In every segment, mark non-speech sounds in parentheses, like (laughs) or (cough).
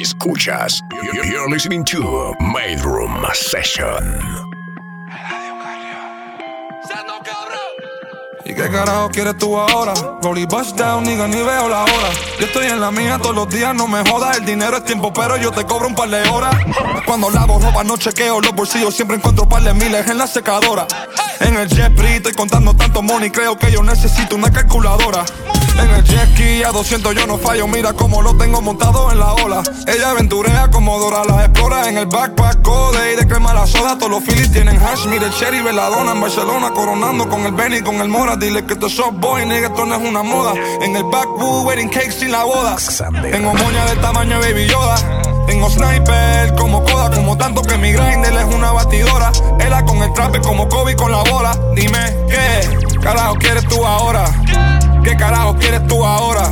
Escuchas. You're listening to Made Room Session. ¿Y qué carajo quieres tú ahora? Rolly bust down, nigga, ni veo la hora. Yo estoy en la mía todos los días, no me jodas. El dinero es tiempo, pero yo te cobro un par de horas. Cuando lavo ropa, no chequeo los bolsillos, siempre encuentro par de miles en la secadora. En el jet estoy contando tanto money, creo que yo necesito una calculadora. En el jet ski a 200 yo no fallo, mira cómo lo tengo montado en la ola. Ella aventurea como Dora la explora en el backpack code y de crema la soda. Todos los Phillies tienen hash, mire cherry, veladona en Barcelona, coronando con el Benny, con el Mora. Dile que esto soft boy, nigga, esto no es una moda. En el backwood, wedding cake sin la boda. Tengo moña del tamaño de Baby Yoda. Tengo sniper como coda, como tanto que mi grinder es una batidora. Ella con el trape como Kobe con la bola. Dime, ¿qué carajo quieres tú ahora? ¿Qué carajo quieres tú ahora?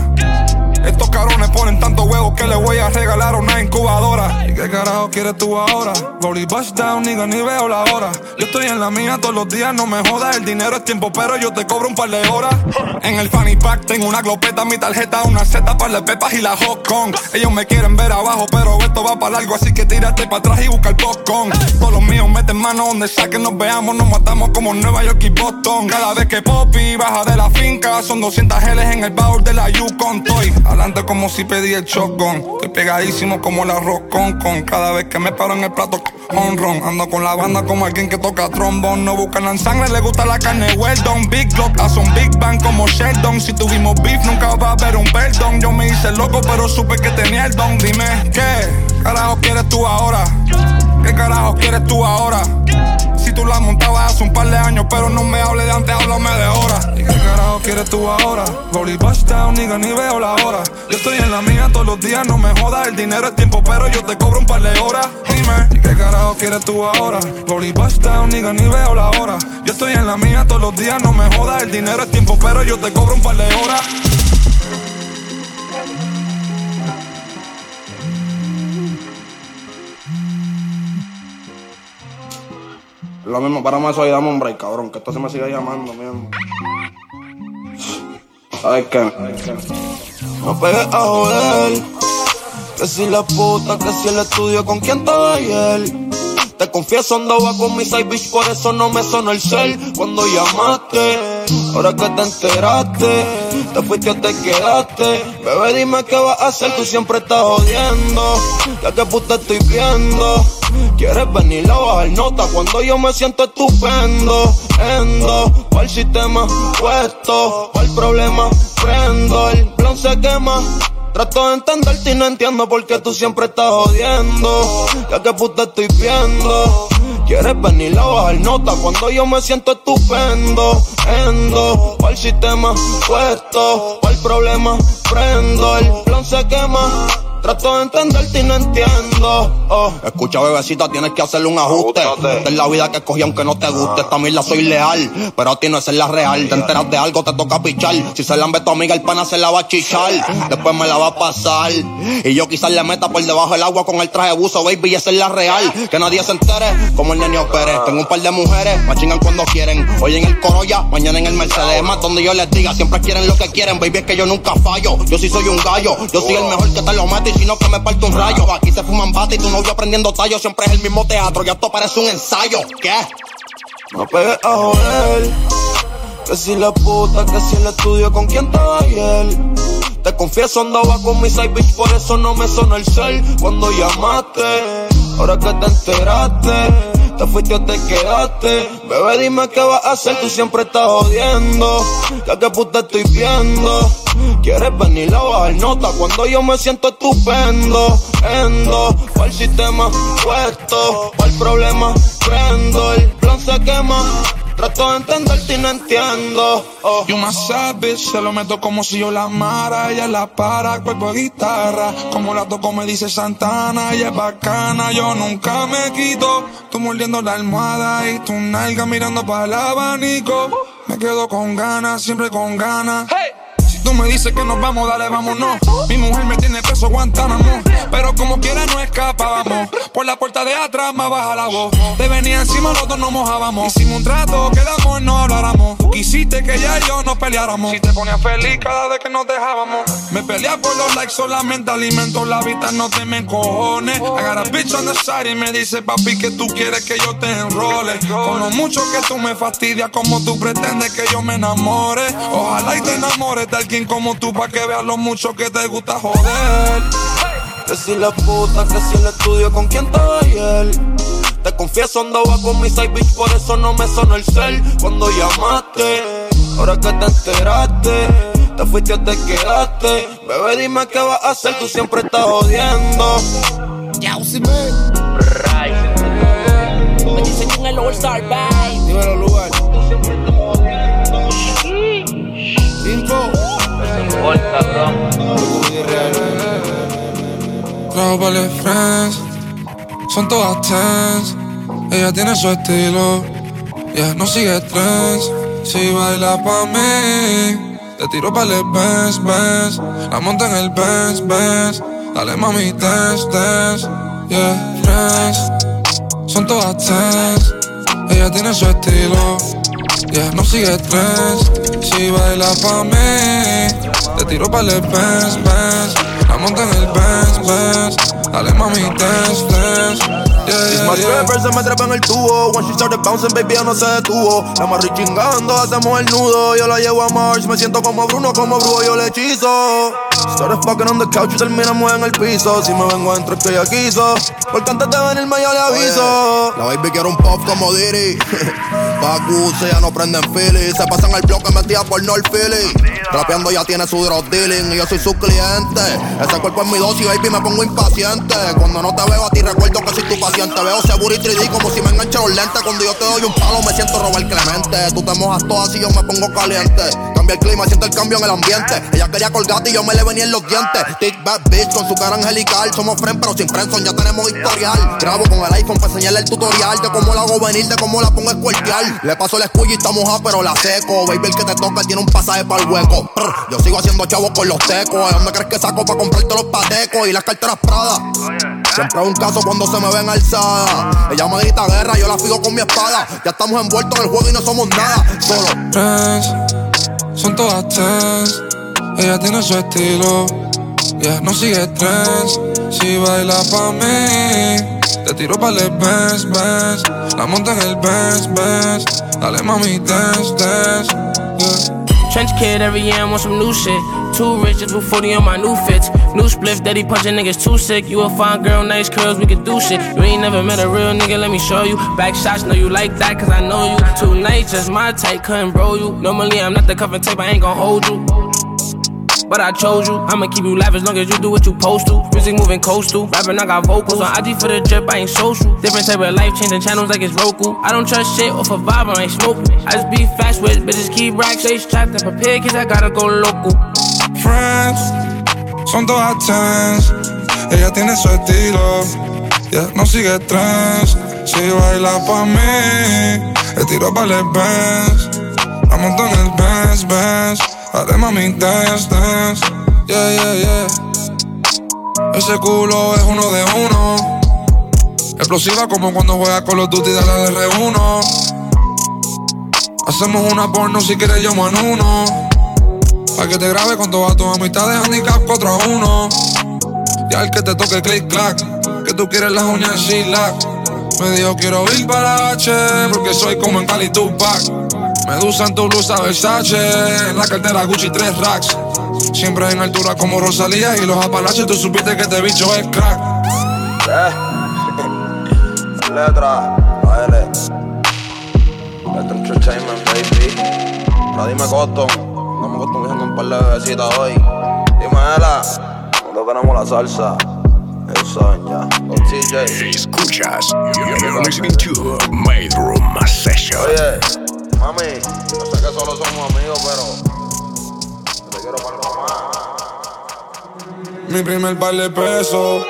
Estos cabrones ponen tanto huevos que le voy a regalar una incubadora. ¿Y qué carajo quieres tú ahora? Rolly bust down, nigga, ni veo la hora. Yo estoy en la mía todos los días, no me jodas. El dinero es tiempo, pero yo te cobro un par de horas. En el fanny pack tengo una glopeta, mi tarjeta, una seta para de pepas y la Hot Kong. Ellos me quieren ver abajo, pero esto va para largo, así que tírate para atrás y busca el popcorn. Todos los míos meten mano donde sea nos veamos, nos matamos como Nueva York y Boston. Cada vez que Poppy baja de la finca, son 200 geles en el baúl de la Yukon Toy. Como si pedí el shotgun. Estoy pegadísimo como el arroz con con. Cada vez que me paro en el plato, run Ando con la banda como alguien que toca trombón. No buscan en sangre, le gusta la carne well done. Big Glock, a un Big Bang como Sheldon. Si tuvimos beef, nunca va a haber un perdón. Yo me hice loco, pero supe que tenía el don. Dime, ¿qué carajo quieres tú ahora? ¿Qué carajo quieres tú ahora? Si tú la montabas hace un par de años, pero no me hables de antes, háblame de ahora. ¿Y qué carajo quieres tú ahora? Rolly bust down, nigga, ni veo la hora. Yo estoy en la mía todos los días, no me jodas. El dinero es tiempo, pero yo te cobro un par de horas. Dime, ¿y qué carajo quieres tú ahora? Rolly bust down, ni veo la hora. Yo estoy en la mía todos los días, no me jodas. El dinero es tiempo, pero yo te cobro un par de horas. Lo mismo, paramos eso y damos un break, cabrón, que esto se me sigue llamando, mismo. ¿Sabes qué? No pegues a joder. Que si la puta, que si el estudio con quién estaba ayer. Te confieso, andaba con mi side bitch, por eso no me sonó el cel cuando llamaste. Ahora que te enteraste, te fuiste o te quedaste. Bebé, dime qué vas a hacer, tú siempre estás jodiendo. Ya que puta estoy viendo. Quieres venir a bajar nota cuando yo me siento estupendo. Endo, el sistema puesto, el problema prendo, el plan se quema. Trato de entenderte y no entiendo por qué tú siempre estás jodiendo. Ya que puta estoy viendo. Quieres venir a bajar nota cuando yo me siento estupendo. Endo, el sistema puesto, el problema prendo, el plan se quema. Trato de entenderte y no entiendo. Oh. Escucha, bebecita, tienes que hacerle un ajuste. Esta es la vida que escogí aunque no te guste. Esta la soy leal, pero a ti no es la real. Te enteras de algo, te toca pichar. Si se la a tu amiga, el pana se la va a chichar. Después me la va a pasar. Y yo quizás le meta por debajo del agua con el traje buzo, baby, y esa es la real. Que nadie se entere, como el niño Pérez. Tengo un par de mujeres, me chingan cuando quieren. Hoy en el Corolla, mañana en el Mercedes. Más donde yo les diga, siempre quieren lo que quieren, baby, es que yo nunca fallo. Yo sí soy un gallo, yo soy el mejor que te lo mete y si no que me parte un rayo. Aquí se fuman bate y tu novio aprendiendo tallo. Siempre es el mismo teatro, ya esto parece un ensayo. ¿Qué? No pegues a joder. Que si la puta, que si el estudio con quién estaba ayer. Te confieso, andaba con mi side bitch, por eso no me sonó el cel cuando llamaste. Ahora que te enteraste te fuiste o te quedaste. Bebé, dime qué vas a hacer. Tú siempre estás jodiendo. Ya que puta estoy viendo. Quieres venir a bajar nota cuando yo me siento estupendo. Endo, el sistema puesto. el problema prendo. El plan se quema. Trato de entenderte y no entiendo. Oh. You my savage, se lo meto como si yo la amara. Ella la para, cuerpo de guitarra. Como la toco me dice Santana, ella es bacana. Yo nunca me quito. Tú mordiendo la almohada y tu nalga mirando para el abanico. Me quedo con ganas, siempre con ganas. Tú me dices que nos vamos, dale, vámonos. Mi mujer me tiene peso Guantánamo. Pero como quiera no escapábamos. Por la puerta de atrás más baja la voz. Te venía encima, los dos nos mojábamos. Hicimos un trato que de amor no habláramos. Quisiste que ya y yo nos peleáramos. Si te ponía feliz cada vez que nos dejábamos. Me pelea por los likes, solamente alimento la vida, no te me cojones. I got a bitch on the side y me dice, papi, que tú quieres que yo te enrole. Con lo mucho que tú me fastidias, como tú pretendes que yo me enamore. Ojalá y te enamores de alguien como tú, para que veas lo mucho que te gusta joder. Que si la puta, que si el estudio con quien estaba ayer. Te confieso, andaba con mi side bitch, por eso no me sonó el cel cuando llamaste. Ahora que te enteraste, te fuiste o te quedaste. Bebé, dime qué vas a hacer, tú siempre estás jodiendo. Ya, si me. Me dicen con el All Star Bye. Dímelo, lugar. Info. Global friends, son todas tens. Ella tiene su estilo, ya no sigue trends. Si baila pa' mí, te tiro pa' el Benz, Benz. La monta en el Benz, Benz. Dale mami, dance, dance. Yeah, friends, son todas tens. Ella tiene su estilo, ya no sigue trends. Si baila pa' mí, te tiro pa' el Benz, Benz. La monta en el Benz, Benz. Dale mami, dance, dance. Yeah. stripper se me trepa en el tubo. When she started bouncing, baby, ya no se detuvo. La amarré chingando, hacemos el nudo. Yo la llevo a Mars, me siento como Bruno, como Brujo, yo le hechizo. Started fucking on the couch y terminamos en el piso. Si me vengo adentro es que ella quiso. Porque antes de venirme yo le aviso. La baby quiere un pop como Diddy. (laughs) Baku, ya no prenden Philly. Se pasan el bloque metida por North Philly. Trapeando ya tiene su drug dealing y yo soy su cliente. Ese cuerpo es mi dosis, baby, me pongo impaciente. Cuando no te veo a ti recuerdo que soy tu paciente. Veo seguro y 3D como si me enganche los lentes. Cuando yo te doy un palo me siento Robert Clemente. Tú te mojas todas y yo me pongo caliente. Cambia el clima, siento el cambio en el ambiente. Ella quería colgate y yo me le venía en los dientes. Thick bad bitch con su cara angelical. Somos friends pero sin friendzone, ya tenemos historial. Grabo con el iPhone para enseñarle el tutorial de cómo la hago venir, de cómo la pongo escuartear. Le paso el escudo y está mojada pero la seco. Baby, el que te toca tiene un pasaje para el hueco. Yo sigo haciendo chavos con los tecos. ¿De dónde crees que saco para comprarte los patecos y las carteras Prada? Siempre hay un caso cuando se me ven alzadas. Ella me grita guerra, yo la fijo con mi espada. Ya estamos envueltos en el juego y no somos nada. Solo. Son todas tens. Ella tiene su estilo, ya no sigue trends. Si baila pa' mí, te tiro pa' el Benz, Benz. La monta en el Benz, Benz. Dale mami, dance, dance. Trench kid every year, on some new shit. Too rich, just put 40 on my new fits. New spliff, daddy punching niggas too sick. You a fine girl, nice curls, we can do shit. You ain't never met a real nigga, let me show you. Back shots, know you like that, cause I know you. Two nights, just my type, couldn't bro you. Normally, I'm not the cover tape, I ain't gon' hold you. But I chose you. I'ma keep you live as long as you do what you supposed to. Music moving coastal. Rapping, I got vocals. On IG for the drip, I ain't social. Different type of life changing channels like it's Roku. I don't trust shit off a vibe, I ain't smoking. I just be fast with bitches, keep racks, chase trapped and prepared, cause I gotta go local. Friends, son todas tens. Ella tiene su estilo, ya no sigue trends. Si baila pa' mí, le tiro pa' el Benz. La monto en el Benz, Benz. Dale mami, dance, dance. Yeah, yeah, yeah. Ese culo es uno de uno. Explosiva como cuando juega con los Duty de la R1. Hacemos una porno si quieres yo en uno. Pa' que te grabe con todas tus amistades handicap 4 a 1 Y al que te toque click clack Que tú quieres las uñas Sheila Me dijo quiero ir para H Porque soy como en Cali Tupac Medusa en tu blusa Versace En la cartera Gucci 3 racks Siempre en altura como Rosalía Y los apalaches tú supiste que este bicho es crack Letra, AL. Letra Entertainment, baby. La dime Coston. No me diciendo un par de bebecitas hoy. Dime Ela. Cuando tenemos la salsa. Ya. Con TJ. Escuchas. You're listening to Made Room Session. Oye, mami. Yo sé que solo somos amigos, pero. Te quiero para algo más. Mi primer par de pesos.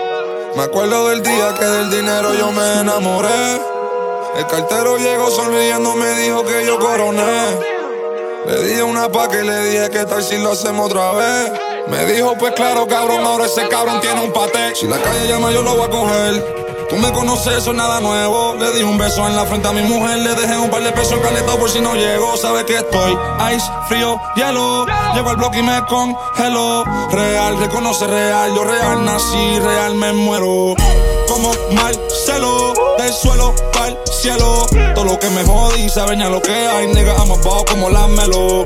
Me acuerdo del día que del dinero yo me enamoré. El cartero llegó sonriendo, me dijo que yo coroné. Le di una pa' que le dije que tal si lo hacemos otra vez. Me dijo, pues claro, cabrón, ahora ese cabrón tiene un pate. Si la calle llama, yo lo voy a coger. Tú me conoces, eso es nada nuevo. Le di un beso en la frente a mi mujer, le dejé un par de pesos calentado por si no llego. Sabe que estoy ice, frío, hielo. Llego al bloque y me congelo. Real, reconoce real, yo real nací, real me muero. Como Marcelo, del suelo para el cielo. Todo lo que me jodí, saben ya lo que hay, nigga, I'm about como la melo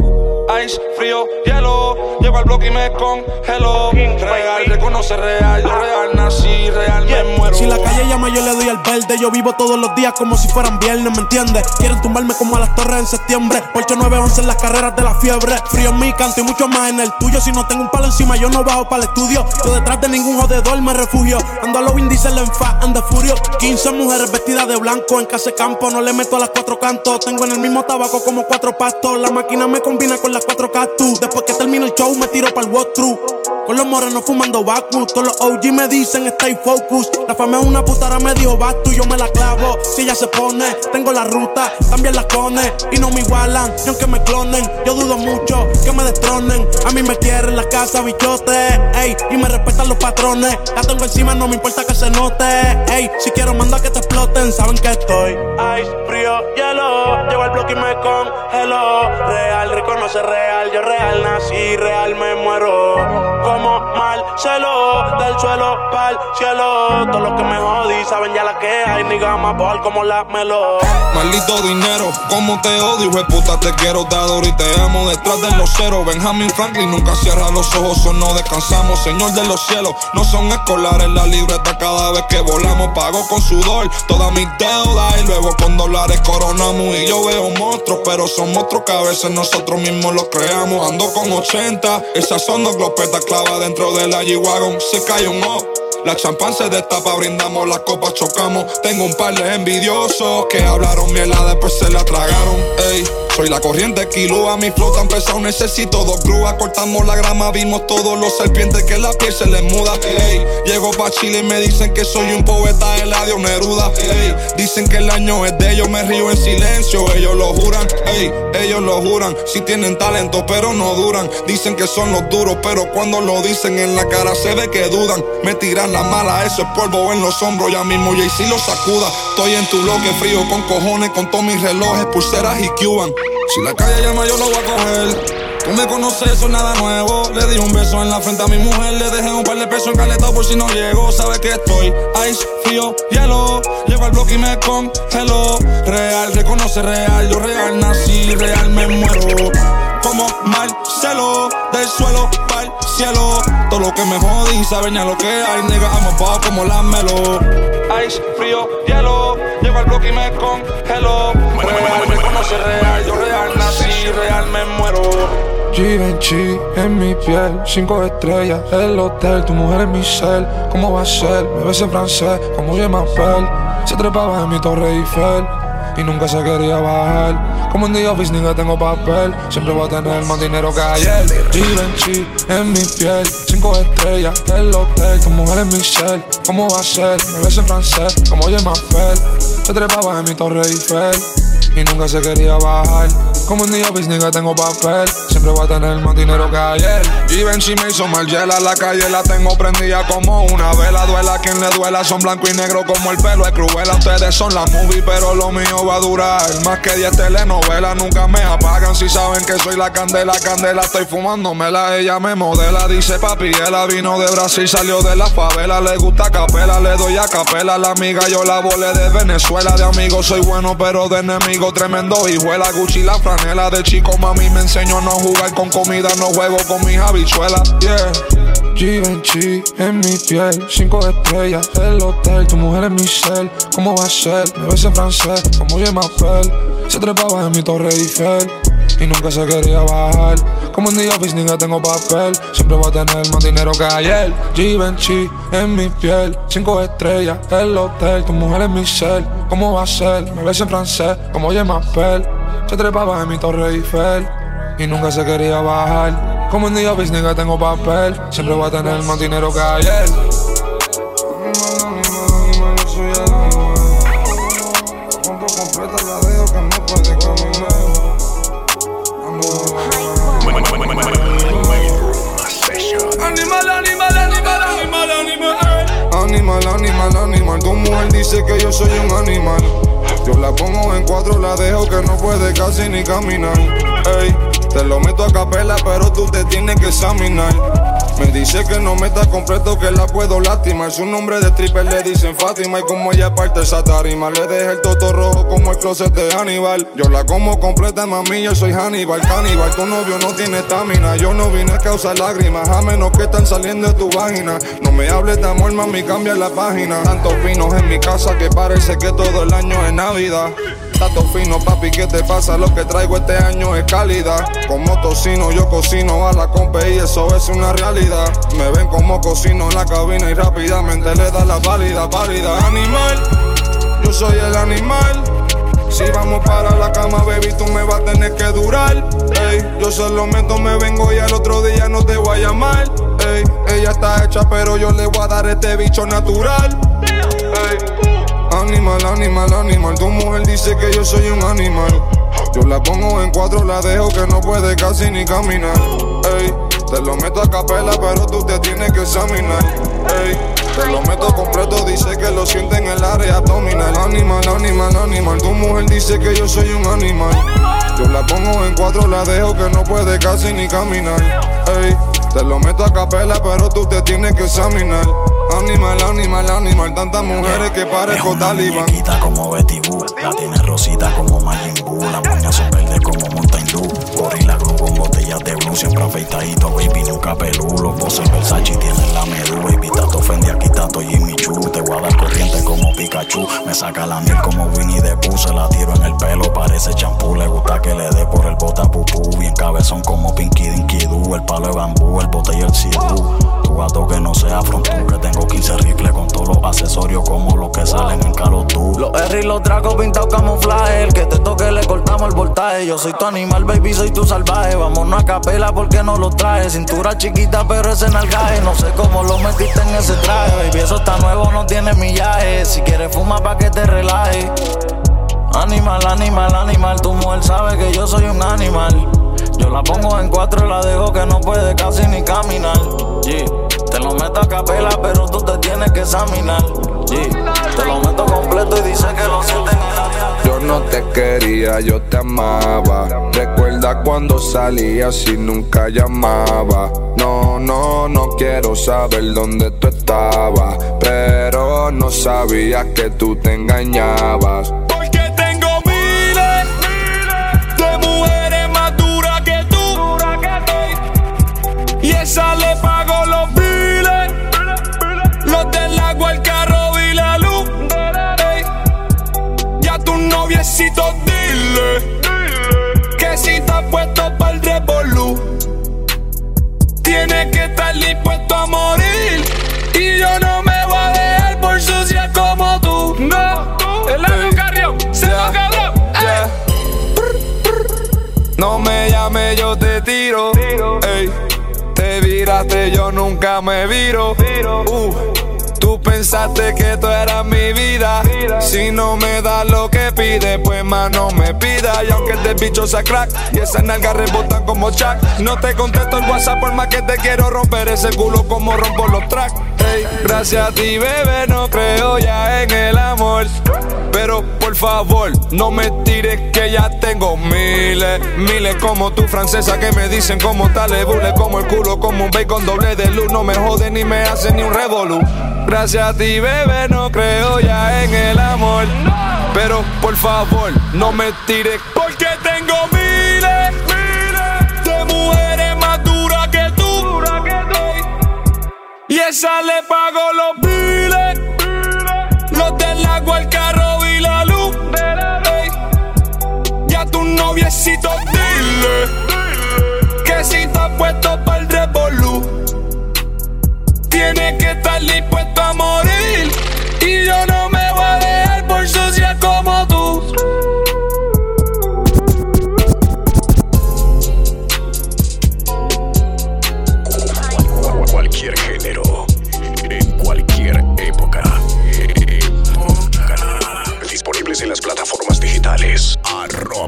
ice, frío, hielo. Llevo al bloque y me congelo. Real, reconoce real, yo real nací, real me muero. Si la calle llama, yo le doy al verde. Yo vivo todos los días como si fueran viernes, ¿me entiendes? Quieren tumbarme como a las torres en septiembre. 8, 9, 11 en las carreras de la fiebre. Frío en mi canto y mucho más en el tuyo. Si no tengo un palo encima, yo no bajo para el estudio. Yo detrás de ningún jodedor me refugio. Ando a los índices, en fa, anda furio. 15 mujeres vestidas de blanco en casa campo. No le meto a las cuatro cantos. Tengo en el mismo tabaco como cuatro pastos. La máquina me combina con las cuatro cactus. Después que termino el show, me tiro para el walkthrough. Con los morenos fumando backwoods. Todos los OG me dicen stay focus. La fama es una putara, me dijo vas tú, yo me la clavo. Si ella se pone, tengo la ruta, también las cone. Y no me igualan, y aunque me clonen, yo dudo mucho que me destronen. A mí me quieren la casa, bichote, ey. Y me respetan los patrones. La tengo encima, no me importa que se note, ey. Si quiero mandar que te exploten, saben que estoy. Ice, frío, hielo. Llevo al bloque y me congelo. Real, reconoce real, yo real nací, real me muero como Marcelo, del suelo pa'l cielo. Todo lo que me jodí, saben ya la que hay, ni gama por como la melo. Maldito dinero, como te odio, hijo puta, te quiero dar y te amo detrás de los ceros. Benjamin Franklin nunca cierra los ojos o no descansamos, señor de los cielos. No son escolares la libreta cada vez que volamos, pago con sudor todas mis deudas y luego con dólares coronamos. Y yo veo monstruos, pero son monstruos que a veces nosotros mismos los creamos. Ando con 80, esas son dos glopetas dentro de la G-Wagon se cae un O. La champán se destapa, brindamos las copas, chocamos. Tengo un par de envidiosos que hablaron miela, después se la tragaron. Soy la corriente a mi flota empezó, necesito dos grúas. Cortamos la grama, vimos todos los serpientes que la piel se les muda. Llego pa' Chile y me dicen que soy un poeta Eladio Neruda. Ey, dicen que el año es de ellos, me río en silencio, ellos lo juran. Ey, ellos lo juran, si tienen talento pero no duran. Dicen que son los duros, pero cuando lo dicen en la cara se ve que dudan. Me tiran la mala, eso es polvo en los hombros, ya mismo si lo sacuda. Estoy en tu bloque frío con cojones, con todos mis relojes, pulseras y cuban. Si la calle llama, yo lo voy a coger. Tú me conoces, eso es nada nuevo. Le di un beso en la frente a mi mujer. Le dejé un par de pesos en caleta por si no llego. Sabe que estoy ice, frío, hielo. Llevo al bloque y me congelo. Real, reconoce real. Yo real nací, real me muero. Como Marcelo, del suelo para cielo. Que me jodí, saben ya lo que hay. Nigga, I'm como la melo. Ice, frío, hielo. Llevo al bloque y me congelo. Real, reconoce real. Yo real nací, real me muero. Givenchy en mi piel, cinco estrellas, el hotel, tu mujer es mi cel. ¿Cómo va a ser? Me ves en francés, como je m'appelle. Se trepaba en mi torre Eiffel y nunca se quería bajar. Como en The Office, tengo papel. Siempre voy a tener más dinero que ayer. Givenchy en mi piel, cinco estrellas, el hotel, tu mujer es mi cel. ¿Cómo va a ser? Me ves en francés, como je m'appelle. Se trepaba en mi torre Eiffel y nunca se quería bajar. Como un día pues nigga tengo papel, siempre voy a tener más dinero que ayer. Y ven si me hizo mal hiela, la calle la tengo prendida como una vela. Duela quien le duela, son blanco y negro como el pelo es cruela. Ustedes son la movie, pero lo mío va a durar. Más que 10 telenovelas, nunca me apagan. Si saben que soy la candela, candela, estoy fumándomela. Ella me modela, dice papi, ella vino de Brasil, salió de la favela. Le gusta capela, le doy a capela. La amiga yo la volé de Venezuela. De amigo soy bueno, pero de enemigo tremendo hijuela. Gucci la franela de chico, mami me enseñó a no jugar con comida, no juego con mis habichuelas. Yeah. Givenchy en mi piel, cinco estrellas, el hotel, tu mujer es mi cel. ¿Cómo va a ser? Me ves en francés, como je m'appelle. Se trepaba en mi torre Eiffel y nunca se quería bajar. Como en The Office, nigga, tengo papel. Siempre voy a tener más dinero que ayer. Givenchy en mi piel, cinco estrellas, el hotel, tu mujer es mi cel. ¿Cómo va a ser? Me ves en francés, como oye Pel. Se trepaba en mi torre Eiffel y nunca se quería bajar. Como en The Office, nigga, tengo papel. Siempre voy a tener más dinero que ayer. Animal, animal, animal. Tu mujer dice que yo soy un animal. Yo la pongo en cuatro, la dejo que no puede casi ni caminar. Ey, te lo meto a capela, pero tú te tienes que examinar. Me dice que no me está completo, que la puedo lastimar. Su nombre de triple le dicen Fátima. Y como ella parte esa tarima, le deja el toto rojo como el closet de Hannibal. Yo la como completa, mami, yo soy Hannibal. Cannibal, tu novio no tiene estamina. Yo no vine a causar lágrimas, a menos que están saliendo de tu vagina. No me hables de amor, mami, cambia la página. Tantos pinos en mi casa que parece que todo el año es Navidad. Tato fino, papi, ¿qué te pasa? Lo que traigo este año es calidad. Como tocino, yo cocino a la compe y eso es una realidad. Me ven como cocino en la cabina y rápidamente le da la válida, válida. Animal, yo soy el animal. Si vamos para la cama, baby, tú me vas a tener que durar. Ey, yo solo meto, me vengo y al otro día no te voy a llamar. Ey, ella está hecha, pero yo le voy a dar este bicho natural. Ey. Animal, animal, animal. Tu mujer dice que yo soy un animal. Yo la pongo en cuatro, la dejo que no puede casi ni caminar. Ey, te lo meto a capela, pero tú te tienes que examinar. Ey, te lo meto completo, dice que lo siente en el área abdominal. Animal, animal, animal. Tu mujer dice que yo soy un animal. Yo la pongo en cuatro, la dejo que no puede casi ni caminar. Ey, te lo meto a capela, pero tú te tienes que examinar. Animal, animal, animal, tantas mujeres que parezco talibán. quita como Betty Boo, la tiene rosita como Majin Buu, las uñas son verdes como Mountain Dew. Gorila con botellas de blue, siempre afeitadito, baby, nunca pelú. Los voces Versace tienen la medula, baby, tato Fendi, aquí tato Jimmy Choo. Te voy a dar corriente como Pikachu, me saca la miel como Winnie the Pooh, se la tiro en el pelo, parece champú, le gusta que le dé por el bota pupú. Bien cabezón como Pinky Dinky Doo, el palo de bambú, el bote y el sidú. Gato que no sea frontú, que tengo 15 rifles con todos los accesorios como los que salen en Call Los R y los dragos pintados camuflaje, el que te toque le cortamos el voltaje. Yo soy tu animal, baby, soy tu salvaje. Vámonos a capela porque no lo traje. Cintura chiquita, pero ese nalgaje. No sé cómo lo metiste en ese traje, baby. Eso está nuevo, no tiene millaje. Si quieres fumar pa' que te relaje. Animal, animal, animal. Tu mujer sabe que yo soy un animal. Yo la pongo en cuatro y la dejo que no puede casi ni caminar. Lo meto a capela, pero tú te tienes que examinar. Te lo meto completo y dice que lo sienten en Yo no te quería, yo te amaba. Recuerda cuando salías y nunca llamaba. No, no, no quiero saber dónde tú estabas. Pero no sabía que tú te engañabas. Nunca me viro. Uh, tú pensaste que tú eras mi vida. Si no me das lo que pide, pues más no me pida. Y aunque este bicho sea crack y esas nalgas rebotan como Chuck, no te contesto el WhatsApp por más que te quiero romper ese culo como rompo los tracks. Hey, gracias a ti, bebé, no creo ya en el amor. Pero por favor, no me tires que ya tengo miles, miles como tu francesa que me dicen como tal, bule como el culo, como un bacon doble de luz. No me jode ni me hace ni un revolú. Gracias a ti, bebé, no creo ya en el amor. Pero por favor, no me tires porque tengo miles, miles de mujeres más duras que tú. Y esa le pago los miles, noviecito, dile que si está puesto para el revolú, tiene que estar dispuesto a morir.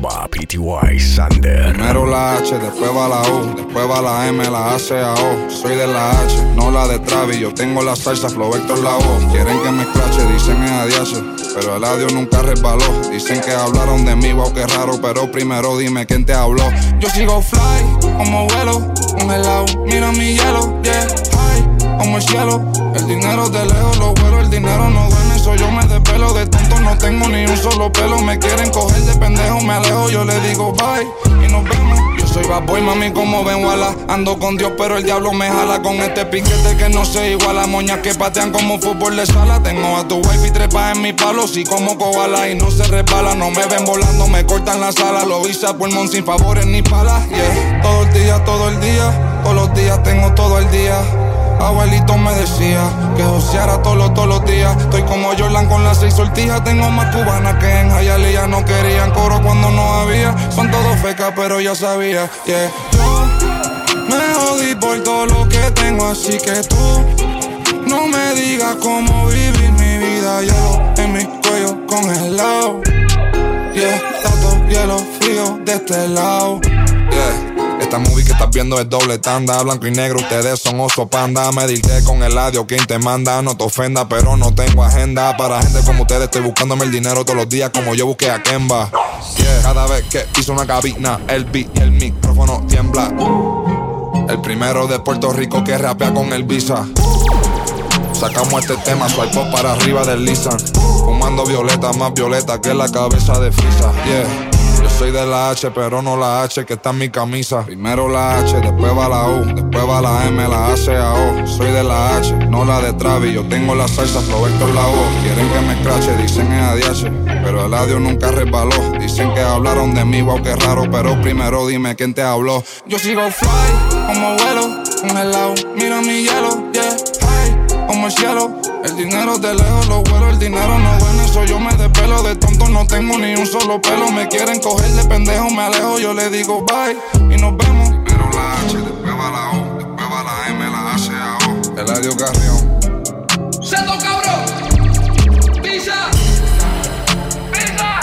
DY Sander. Primero la H, después va la U, después va la M, la A, C, A, O. Soy de la H, no la de Travis. Yo tengo la salsa, flow Vector la O. Quieren que me escrache, dicen es adiache. Pero el audio nunca resbaló. Dicen que hablaron de mí, wow, qué raro. Pero primero dime quién te habló. Yo sigo fly, como vuelo, un helado. Mira mi hielo, yeah, high, como el cielo. El dinero de lejos, lo vuelo, el dinero no duele. Me despelo de tonto, no tengo ni un solo pelo. Me quieren coger de pendejo, me alejo, yo le digo bye y nos vemos. Yo soy bad boy, mami, como ven wala. Ando con Dios, pero el diablo me jala con este piquete que no sé igual. a moñas que patean como fútbol de sala. Tengo a tu wife y trepa en mi palo. Si como koala y no se resbala. No me ven volando, me cortan la sala. Lo hice a pulmón sin favores ni palas. Yeah, todo el día, todo el día. Todos los días tengo todo el día. Abuelito me decía que joseara todos todos los días. Estoy como Jordan con las seis sortijas. Tengo más cubanas que en Hialeah. No querían coro cuando no había. Son todos fecas, pero ya sabía. Yeah. Yo me jodí por todo lo que tengo, así que tú no me digas cómo vivir mi vida. Hielo en mi cuello congelado. Yeah, tanto hielo frío de este lado. Yeah. Esta movie que estás viendo es doble tanda, blanco y negro, ustedes son oso panda. Medirte con el audio, quien te manda, no te ofenda, pero no tengo agenda. Para gente como ustedes, estoy buscándome el dinero todos los días, como yo busqué a Kemba. Yeah. Cada vez que piso una cabina, el beat y el micrófono tiembla. El primero de Puerto Rico que rapea con el visa. Sacamos este tema, up para arriba del Lisan. Fumando violeta, más violeta que la cabeza de Frisa. Yeah. Yo soy de la H, pero no la H que está en mi camisa. Primero la H, después va la U, después va la M, la A, C, A, O. Soy de la H, no la de Travis. Yo tengo la salsa, Vector la O. Quieren que me escrache, dicen es ADH. Pero el audio nunca resbaló. Dicen que hablaron de mí, wow, qué raro. Pero primero dime quién te habló. Yo sigo fly, como vuelo, un helado. Mira mi hielo, yeah, high, como el cielo. El dinero de lejos lo vuelo, el dinero no duele, soy yo me despelo de tonto, no tengo ni un solo pelo. Me quieren coger de pendejo, me alejo, yo le digo bye y nos vemos. Primero la H, después va la O, después va la M, la A, C, A, O. Eladio Carrión. ¡Seto cabrón! ¡Pisa! ¡Pisa!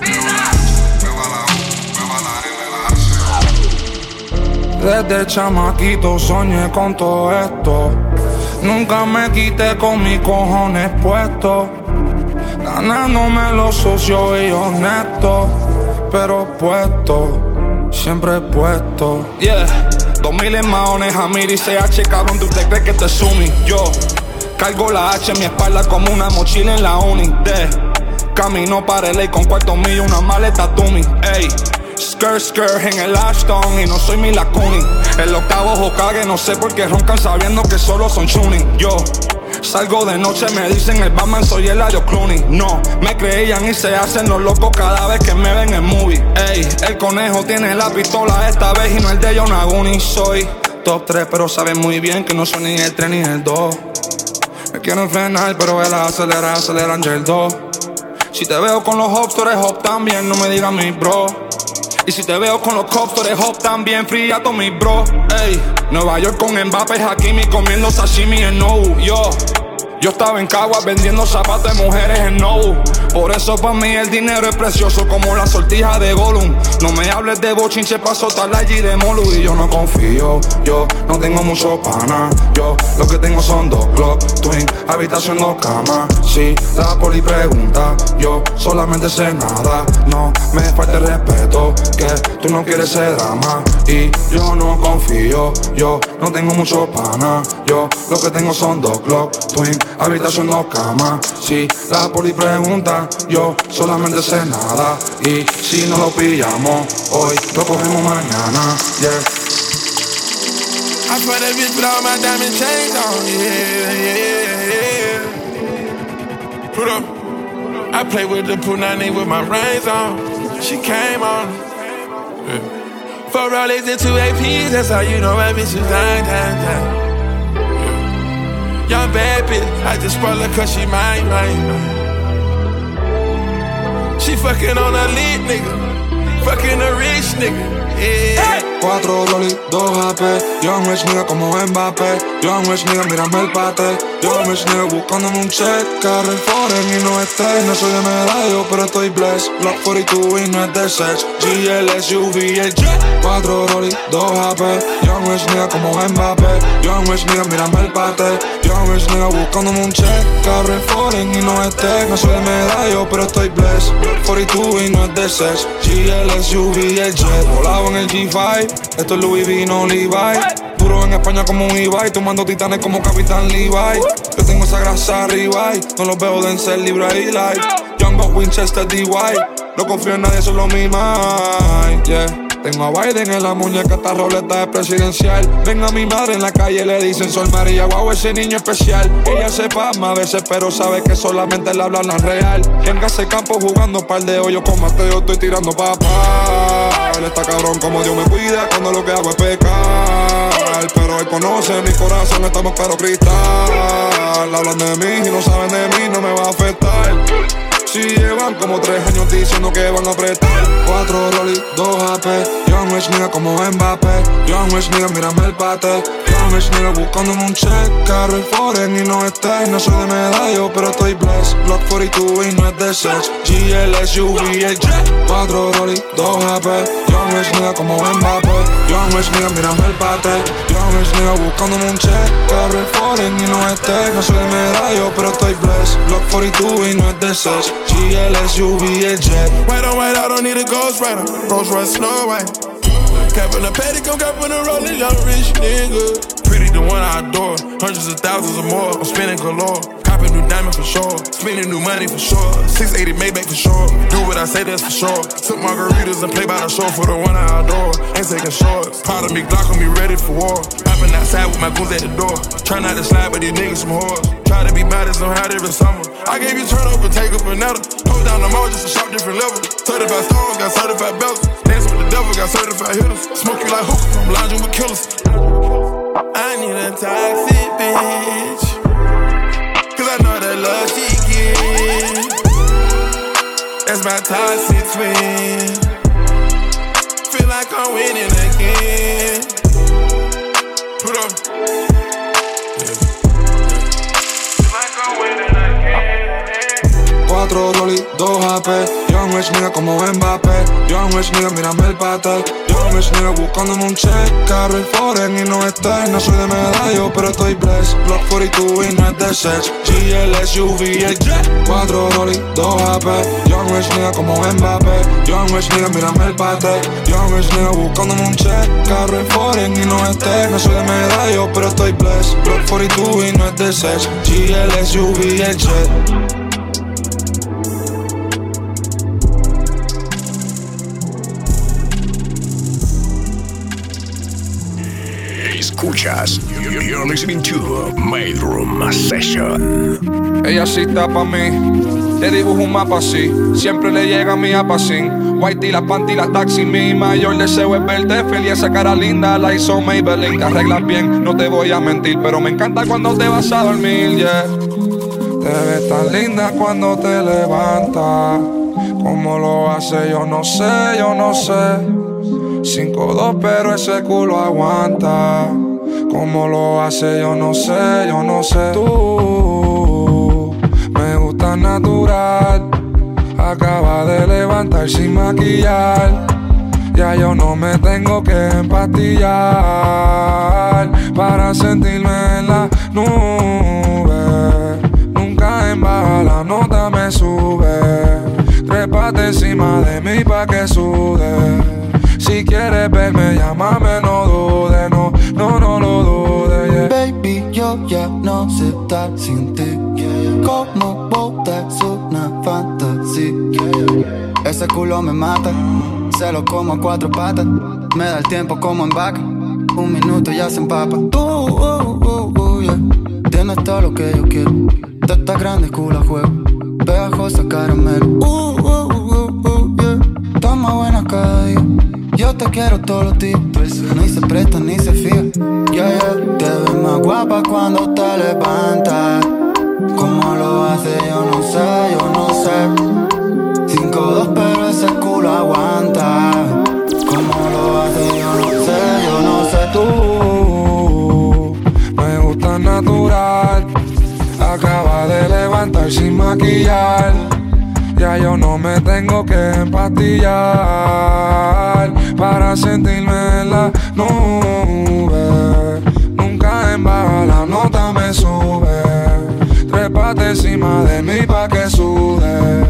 ¡Pisa! Desde chamaquito soñé con todo esto. Nunca me quité con mis cojones puestos. Ganándome los socios y honestos. Pero puesto, siempre puesto. Yeah, dos mil en maones, Jamir y CH, cabrón, tú te crees que te sumi. Yo cargo la H en mi espalda como una mochila en la uni. De camino para el con cuarto mío, una maleta Tumi. Ey. Skirt, skirt en el Ashton y no soy mi lacuni. El octavo Hokage, no sé por qué roncan sabiendo que solo son tuning. Yo salgo de noche, me dicen el Batman, soy el Ayo Clooney. No, me creían y se hacen los locos cada vez que me ven en movie. Ey, el conejo tiene la pistola esta vez y no el de Yonaguni. Soy top 3, pero saben muy bien que no soy ni el 3 ni el 2. Me quieren frenar, pero él acelera, aceleran ya el 2. Si te veo con los hops, tú eres hop también, no me digas mi bro. Y si te veo con los cops, tú eres también, fría to mi bro. Ey, Nueva York con Mbappé, Hakimi comiendo sashimi en No. Yo, yo estaba en Caguas vendiendo zapatos de mujeres en No. Por eso para mí el dinero es precioso como la sortija de Gollum. No me hables de bochinche pa' soltar allí de Molu y yo no confío. Yo no tengo mucho pana. Yo lo que tengo son dos Glock Twin, habitación dos camas. Si la poli pregunta, yo solamente sé nada. No me falta el respeto, que tú no quieres ser drama. Y yo no confío. Yo no tengo mucho pana. Yo lo que tengo son dos Glock Twin, habitación dos camas. Si la poli pregunta, yo solamente sé nada. Y si no lo pillamos hoy, lo cogemos mañana. Yeah. I swear that bitch put all my diamond chains on, yeah, yeah, yeah. Put up. I play with the punani with my rings on. She came on. Yeah. Four Rollies and two APs, that's how you know my bitch is dine, dine. Yeah. Young bitch, I just spoil her cause she mine, mine, mine. She fucking on a lit nigga, fucking a rich nigga. Yeah. Cuatro Rolly, dos AP, Young Rich nigga como Mbappé. Yo amo es nigga, mírame el pate. Es nigga buscándome un check. Carro foreign y no estés. No soy de medallo, pero estoy blessed. Block 42 y no es de sex. GL, el jet. Cuatro Rolly, dos AP. Yo amo es nigga como Mbappé. Yo amo es nigga, mírame el pate. Yo amo es nigga buscándome un check. Carro foreign y no estés. No soy de medallo, pero estoy blessed. Block 42 y no es de sex. GL, SUV, el en el G5. Esto es Louis V, no Levi. En España como un Ibai, tomando titanes como Capitán Levi. Yo tengo esa grasa arriba no los veo de ser libre y light. Buck Winchester DY, no confío en nadie, solo mi mind. Yeah. Tengo a Biden en la muñeca, esta roleta es presidencial. Vengo a mi madre en la calle, le dicen Sol María, wow, ese niño especial. Ella se pasma a veces, pero sabe que solamente le hablan la real. Venga ese campo jugando par de hoyos con Mateo, estoy tirando papá. Él está cabrón como Dios me cuida cuando lo que hago es pecar. Pero él conoce mi corazón, estamos claro cristal. Hablan de mí y no saben de mí, no me va a afectar. Si llevan como tres años diciendo que van a apretar. Cuatro Rolly, dos AP Yo amo es nigga como Mbappé. Yo amo es nigga, mírame el pate Es nigga buscándome un check. Carro y foreign y no estés No soy de medallo, pero estoy blessed. Block 42 y no es de sex. GL, SUV, el jet Cuatro Rolly, dos AP Yo amo es nigga como Mbappé Yo amo es nigga, mírame el pate. Yo amo es nigga buscándome un check. Carro y foreign y no estés No soy de medallo, pero estoy blessed. Block 42 y no es de sex. GL, el jet Wait on, wait, I don't need a ghost rider. Rolls Royce, Snow White. Cap in the petticoat, cap in the rolling, young rich nigga. Pretty the one I adore. Hundreds of thousands or more. I'm spending galore. Copping new diamond for sure. Spending new money for sure. 680 Maybach for sure. Do what I say, that's for sure. Took margaritas and play by the shore for the one I adore. Ain't taking shorts. Part of me Glock on me ready for war. Hopping outside with my goons at the door. Try not to slide, but these niggas some whores. Try to be as I'm hot every summer. I gave you turn over, take up another. Hold down the mall just to shop different levels. 35 stones, got certified belts. Dancing with the devil, got certified hitters. Smoke you like hookah, I'm lounging with killers. I need a toxic bitch. Cause I know the love she get. That's my toxic twin. Feel like I'm winning again. Cuatro Rolly, dos AP Yo amo es nigga como Mbappé. Yo amo es nigga, mírame el pate Yo amo es nigga buscándome un check. Carro y foreign y no estés No soy de medallo, pero estoy blessed. Block 42 y no es de sex GL, el jet Cuatro Rolly, dos AP Yo amo es nigga como Mbappé. Yo amo es nigga, mírame el pate Yo amo es nigga buscándome un check. Carro y foreign y no estés No soy de medallo, pero estoy blessed. Block 42 y no es de sex GL, SUV, el jet Escuchas. You're listening to Made Room Session. Ella sí está pa' mí. Te dibujo un mapa así. Siempre le llega a mi apacín. Whitey, las panty, las taxi. Mi mayor deseo es verte feliz. Esa cara linda la hizo Maybelline. Te arreglas bien, no te voy a mentir. Pero me encanta cuando te vas a dormir, yeah. Te ves tan linda cuando te levantas. Cómo lo hace, yo no sé, yo no sé. 5-2, pero ese culo aguanta. Cómo lo hace, yo no sé, yo no sé. Tú me gusta natural. Acaba de levantar sin maquillar. Ya yo no me tengo que empastillar para sentirme en la nube. Nunca en baja la nota me sube. Trépate encima de mí pa' que sude. Si quieres verme, llámame, no dudes, no, no, no lo dudes. yeah. Baby, yo ya no sé estar sin ti. Como botas una fantasía. Ese culo me mata, se lo como a cuatro patas. Me da el tiempo como en vaca. Un minuto ya se empapa. Tú, uh, uh, uh, yeah. tienes todo lo que yo quiero. Tú estás grande, culo a juego. Pegajosa caramelo. Uh, uh, uh, uh, yeah. Toma buena cada día. Yo te quiero todos los días. Ni se presta ni se fía. Yeah, yeah. Te ves más guapa cuando te levantas. ¿Cómo lo hace? Yo no sé, yo no sé. 5-2, pero ese culo aguanta. ¿Cómo lo hace? Yo no sé, yo no sé. Tú me gusta acaba de levantar sin maquillar. Ya yo no me tengo que empastillar para sentirme en la nube. Nunca en baja la nota me sube. Trépate encima de mí pa' que sude.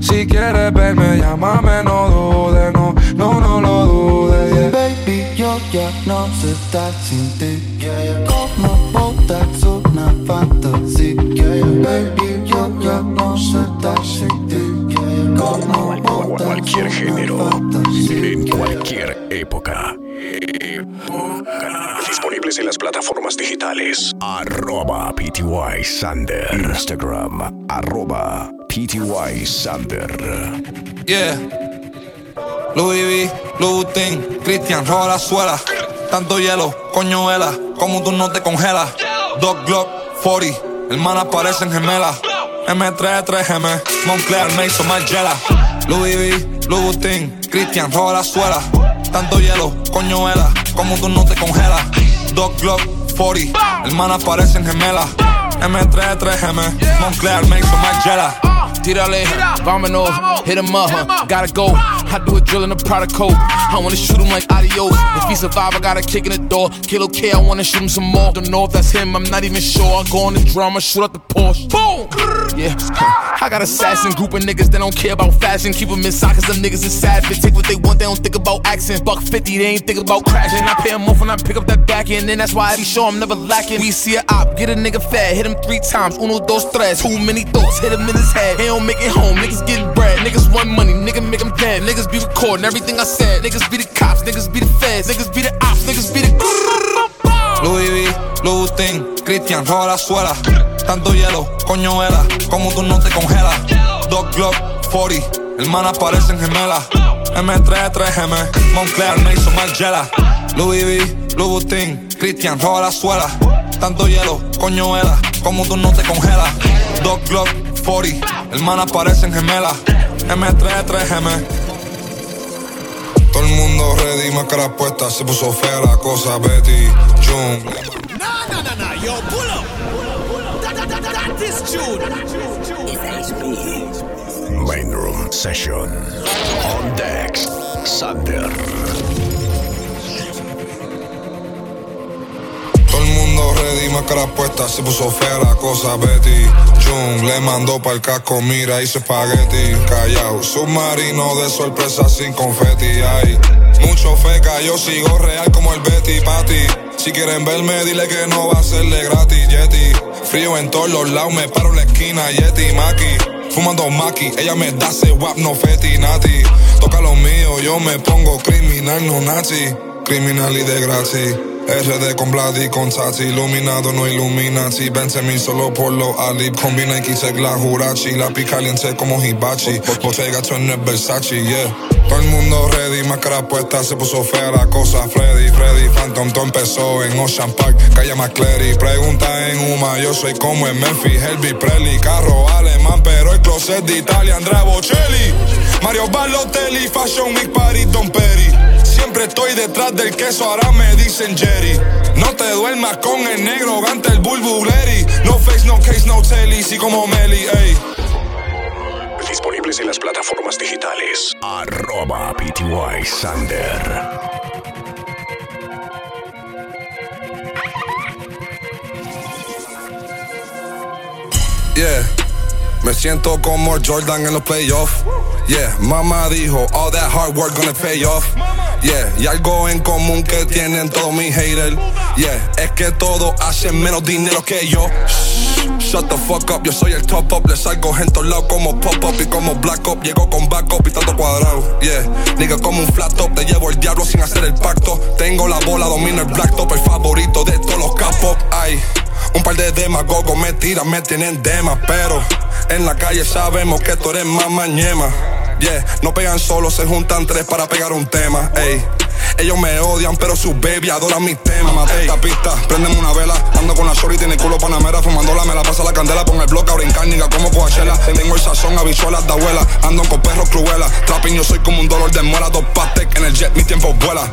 Si quieres verme, llámame, no dudes, no, no, no lo dudes. yeah. Baby, yo ya no sé estar sin ti. Como botas una fantasía. Baby, yo ya no sé estar sin ti. Como Cualquier género, en cualquier época. Disponibles en las plataformas digitales. Arroba PTY Sander. Instagram. Arroba PTY Sander. Yeah. Louis V, Louboutin, Christian, roba la suela. Tanto hielo, coño vela, como tú no te congelas. Dog Glock, 40, hermanas parecen gemelas. M3, 3M, Moncler, Mason, Margiela. Louis V, Christian, roba la suela. Tanto hielo, coño vela, como tú no te congelas. Dog Glock, 40, hermanas parecen gemelas. M3, 3M, Moncler, Mason, Margiela. Tírale, vámonos, hit him up, huh? Gotta go. I do a drill in a product code. I wanna shoot him like adios. If he survive, I got a kick in the door. Kilo K, I wanna shoot him some more. Don't know if that's him, I'm not even sure. I go on the drama, shoot up the Porsche. Boom! Yeah. I got assassin group of niggas that don't care about fashion. Keep them inside, cause them niggas is savage. Take what they want, they don't think about accent. Buck 50, they ain't think about crashing. I pay them off when I pick up that back end. And that's why I be sure I'm never lacking. We see a op, get a nigga fat, hit him three times. Uno, dos, tres. Too many thoughts, hit him in his head. He don't make it home, niggas getting bread. Niggas want money, nigga make them dead. Niggas be recording everything I said. Niggas be the cops, niggas be the feds. Niggas be the ops, niggas be the. (laughs) Louis V, Louboutin, Christian, roba la suela. Tanto hielo, coño vela, como tú no te congelas. Dog Glock, 40, hermanas parecen gemelas. M3, 3M, Moncler, Mason, Margiela. Louis V, Louboutin, Christian, roba la suela. Tanto hielo, coño vela, como tú no te congelas. Dog Glock, 40, hermanas parecen gemelas. M3, 3M. Todo el mundo ready, máscara puesta, se puso fea la cosa, Betty, June. No, no, no, no, yo, pull up. That, is June. Main Room Session. On decks. Sander. Mundo ready, máscara puesta, se puso fea la cosa, Betty. June le mandó pa'l casco, mira, hizo espagueti. Callao, submarino de sorpresa sin confeti, ay. Mucho feca, yo sigo real como el Betty Patty. Si quieren verme, dile que no va a serle gratis, Yeti. Frío en todos los lados, me paro en la esquina, Yeti, Maki. Fumando Maki, ella me da ese wap, no feti, nati. Toca lo mío, yo me pongo criminal, no nazi. Criminal y de gratis. RD con Vladi, con Tati, iluminado, no Illuminati. Mí solo por los Ali. Combina y quise la jurachi. La pica caliente como hibachi. Bottega es Versace, yeah. Todo el mundo ready, máscara puesta, se puso fea la cosa. Freddy, Freddy, Phantom, todo empezó en Ocean Park, calle McCleary. Pregunta en Uma, yo soy como en Memphis, Herbie Presley. Carro alemán, pero el closet de Italia, Andrea Bocelli. Mario Balotelli, Fashion Week, Paris, Don Perry. Siempre estoy detrás del queso, ahora me dicen Jerry. No te duermas con el negro, gante el bulbuleri. No face, no case, no telly, sí como Meli, ey. Disponibles en las plataformas digitales. Arroba PTY Sander. Yeah. Me siento como Jordan en los playoffs. Yeah, mamá dijo, all that hard work gonna pay off. Yeah, y algo en común que tienen todos mis haters. Yeah, es que todos hacen menos dinero que yo. Shh, Shut the fuck up, yo soy el top up. Le salgo gente al lado como pop up y como black up. Llego con backup y tanto cuadrado. Yeah, nigga como un flat top. Te llevo el diablo sin hacer el pacto. Tengo la bola, domino el black top. El favorito de todos los capos. Ay. Un par de demagogos me tiran, me tienen dema, pero en la calle sabemos que tú eres más mañema. Yeah, no pegan solo, se juntan tres para pegar un tema, ey. Ellos me odian, pero su baby adora mis temas. Mate esta pista, prendeme una vela. Ando con la shorty, tiene culo panamera. Fumándola, me la pasa la candela. Pon el bloque, ahora encárnica como Coachella. Tengo el sazón, habichuelas de abuela. Ando con perros cruelas. Trapping, yo soy como un dolor de muela. Dos pastek en el jet, mi tiempo vuela.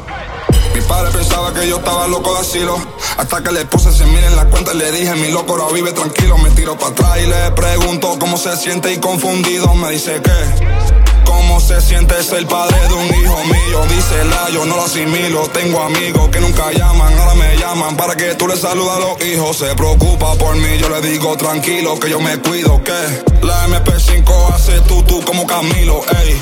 Padre pensaba que yo estaba loco de asilo. Hasta que le puse 100 mil en la cuenta y le dije, mi loco ahora vive tranquilo. Me tiro para atrás y le pregunto cómo se siente y confundido. Me dice que cómo se siente ser padre de un hijo mío. Dice la, yo no lo asimilo. Tengo amigos que nunca llaman, ahora me llaman para que tú le saludas a los hijos. Se preocupa por mí, yo le digo tranquilo que yo me cuido. Que la MP5 hace tú, tú como Camilo, ey.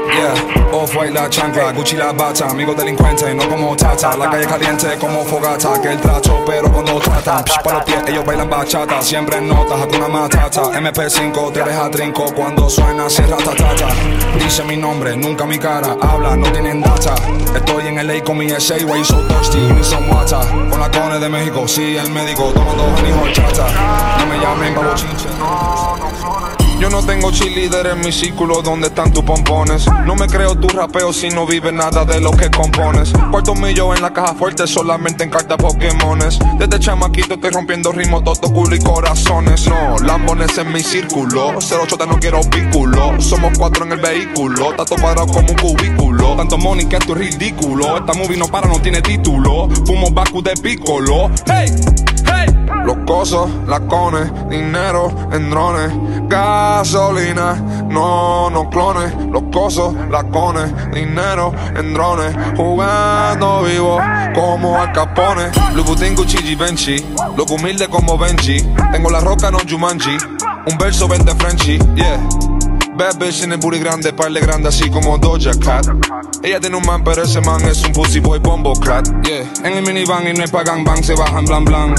yeah. Yeah, off-white la chancla, Gucci la bata, amigo delincuente, no como tata. La calle caliente como fogata, que el tracho, pero cuando trata, psh, para los pies, ellos bailan bachata, siempre en notas, alguna matata. MP5 te deja trinco cuando suena, cierra tata. Dice mi nombre, nunca mi cara, habla, no tienen data. Estoy en LA con mi SA, way so thirsty, need some water. Con la cone de México, sí, el médico, tomando hijo chata. No me llamen babo chinche. Yo no tengo cheerleader en mi círculo donde están tus pompones. No me creo tu rapeo si no vive nada de lo que compones. Cuarto millo en la caja fuerte solamente en cartas Pokémones. Desde chamaquito estoy rompiendo ritmos, todo culo y corazones. No, lambones en mi círculo. 08 no quiero vínculo. Somos cuatro en el vehículo. Tato parado como un cubículo. Tanto money que esto es ridículo. Esta movie no para, no tiene título. Fumo Baku de piccolo. Hey, hey. Los cosos, lacones, dinero en drones, gasolina, no, no clones. Los cosos, lacones, dinero en drones, jugando vivo como Al Capone. Louboutin, Gucci, Givenchy, loco humilde como Benji. Tengo la roca, no Jumanji, un verso vende Frenchy, yeah. Bad bitch en el booty grande, parle grande así como Doja Cat. Ella tiene un man, pero ese man es un pussy boy bombo clat. Yeah, en el minivan y no hay pa' bang, se bajan blan blan.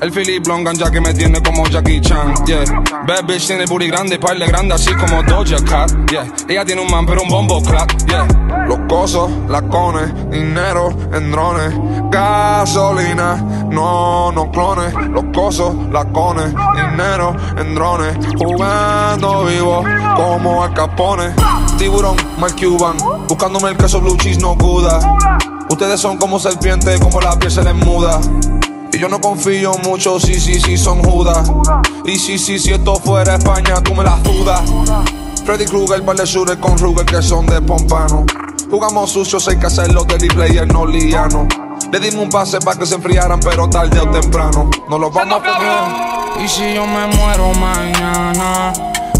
El Philip Longan ya que me tiene como Jackie Chan, yeah. Bad bitch tiene booty grande, parle grande así como Doja Cat, yeah. Ella tiene un man pero un bombo clap, yeah. Los cosos, lacones, dinero en drones, gasolina, no, no clones. Los cosos, lacones, dinero en drones, jugando vivo como Al Capone. Tiburón, Mark Cuban, buscándome el queso blue cheese no guda. Ustedes son como serpientes, como la piel se les muda. Y yo no confío mucho, sí, sí, sí, son Judas. Y sí, sí, si esto fuera España, tú me la dudas. Freddy Krueger, par de con Ruger que son de Pompano. Jugamos sucios, hay que hacerlo de player, no liano. Le dimos un pase para que se enfriaran, pero tarde o temprano. No los vamos a poner. Y si yo me muero mañana.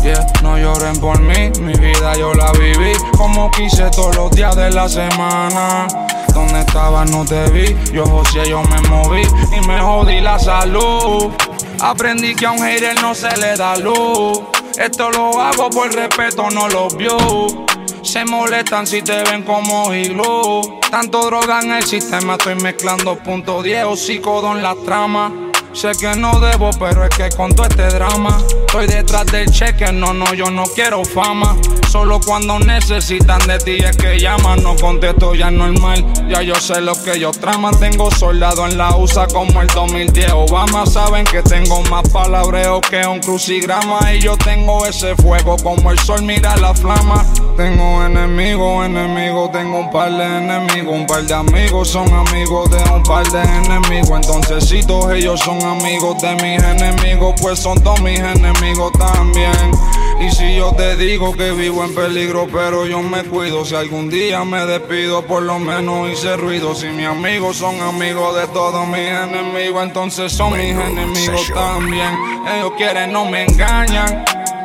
Yeah, no lloren por mí, mi vida yo la viví como quise todos los días de la semana. Donde estabas no te vi, yo José yo me moví y me jodí la salud. Aprendí que a un hater no se le da luz. Esto lo hago por respeto, no lo vio. Se molestan si te ven como iglú. Tanto droga en el sistema, estoy mezclando punto 10 o psicodo en la trama. Sé que no debo, pero es que con todo este drama Estoy detrás del cheque, no, no, yo no quiero fama Solo cuando necesitan de ti es que llaman No contesto ya normal, ya yo sé lo que yo trama Tengo soldado en la USA como el 2010 Obama Saben que tengo más palabreo que un crucigrama. Y yo tengo ese fuego como el sol, mira la flama. Tengo enemigos, enemigos, tengo un par de enemigos. Un par de amigos son amigos de un par de enemigos. Entonces si todos ellos son amigos de mis enemigos, pues son todos mis enemigos también. Y si yo te digo que vivo en peligro, pero yo me cuido, si algún día me despido, por lo menos hice ruido. Si mis amigos son amigos de todos mis enemigos, entonces son mis enemigos también. Ellos quieren, no me engañan.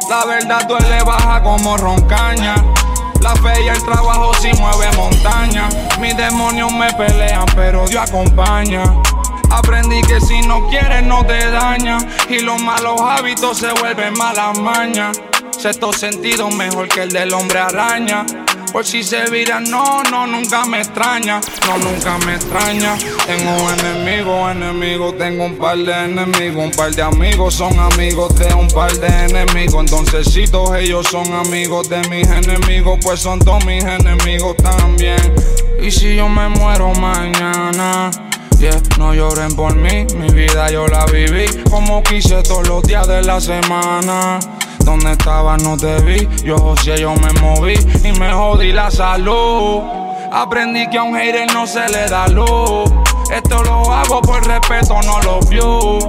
La verdad duele baja como roncaña. La fe y el trabajo si mueve montaña. Mis demonios me pelean, pero Dios acompaña. Aprendí que si no quieres no te daña y los malos hábitos se vuelven malas mañas. Sexto sentido mejor que el del hombre araña. Por si se vira, no, no, nunca me extraña. No, nunca me extraña. Tengo enemigos, enemigos, tengo un par de enemigos. Un par de amigos son amigos de un par de enemigos. Entonces, si todos ellos son amigos de mis enemigos, pues son todos mis enemigos también. Y si yo me muero mañana. No lloren por mí, mi vida yo la viví como quise todos los días de la semana. Donde estabas no te vi, yo José yo me moví y me jodí la salud. Aprendí que a un hater no se le da luz. Esto lo hago por respeto, no lo views.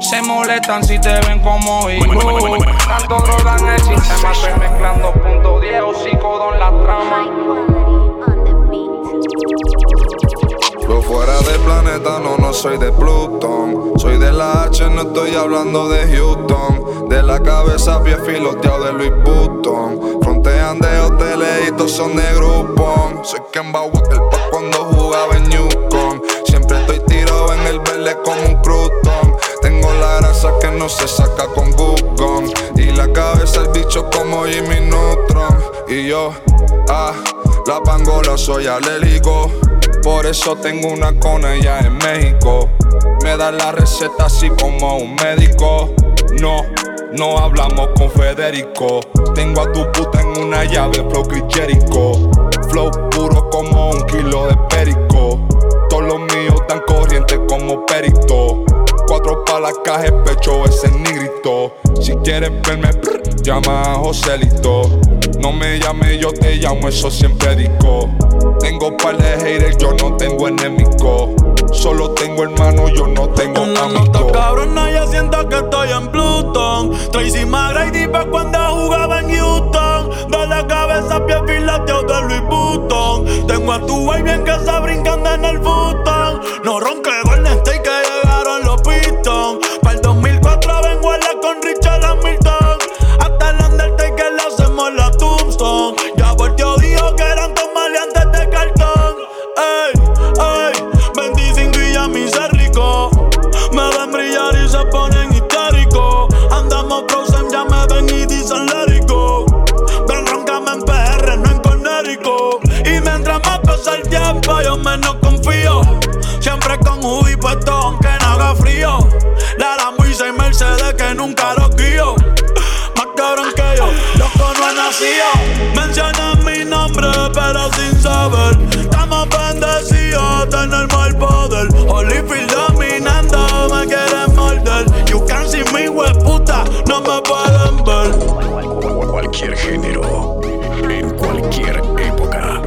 Se molestan si te ven como hijo. Tanto droga en el sistema, estoy mezclando punto 10 o psicodón la trama. Lo fuera del planeta, no, no soy de Plutón. Soy de la H, no estoy hablando de Houston. De la cabeza, pie filoteado de Louis Vuitton. Frontean de hoteles y todos son de Groupon. Soy Walker pa' cuando jugaba en Newcom. Siempre estoy tirado en el verde como un crouton. Tengo la grasa que no se saca con Google. Y la cabeza el bicho como Jimmy Neutron. Y yo, ah, la pangola soy alérgico. Por eso tengo una con ella en México. Me da la receta así como un médico. No, no hablamos con Federico. Tengo a tu puta en una llave, flow Jericho. Flow puro como un kilo de perico. Todos los míos tan corrientes como perito. Cuatro pa' la caja, pecho ese nigrito. Si quieres verme, llama a Joselito. No me llames, yo te llamo, eso siempre digo. Tengo par de haters, yo no tengo enemigo. Solo tengo hermano, yo no tengo Una amigo. nota cabrona, ya siento que estoy en Pluton. Tracy McGrady pa' cuando jugaba en Houston. De la cabeza a pie filateo de Louis Vuitton. Tengo a tu baby bien que está brincando en el button. No ronque nacido. Mencionan mi nombre, pero sin saber. Estamos bendecidos, tenemos el poder. Holyfield dominando, me quieren morder. You can see me, puta, no me pueden ver. Cualquier género, en cualquier época.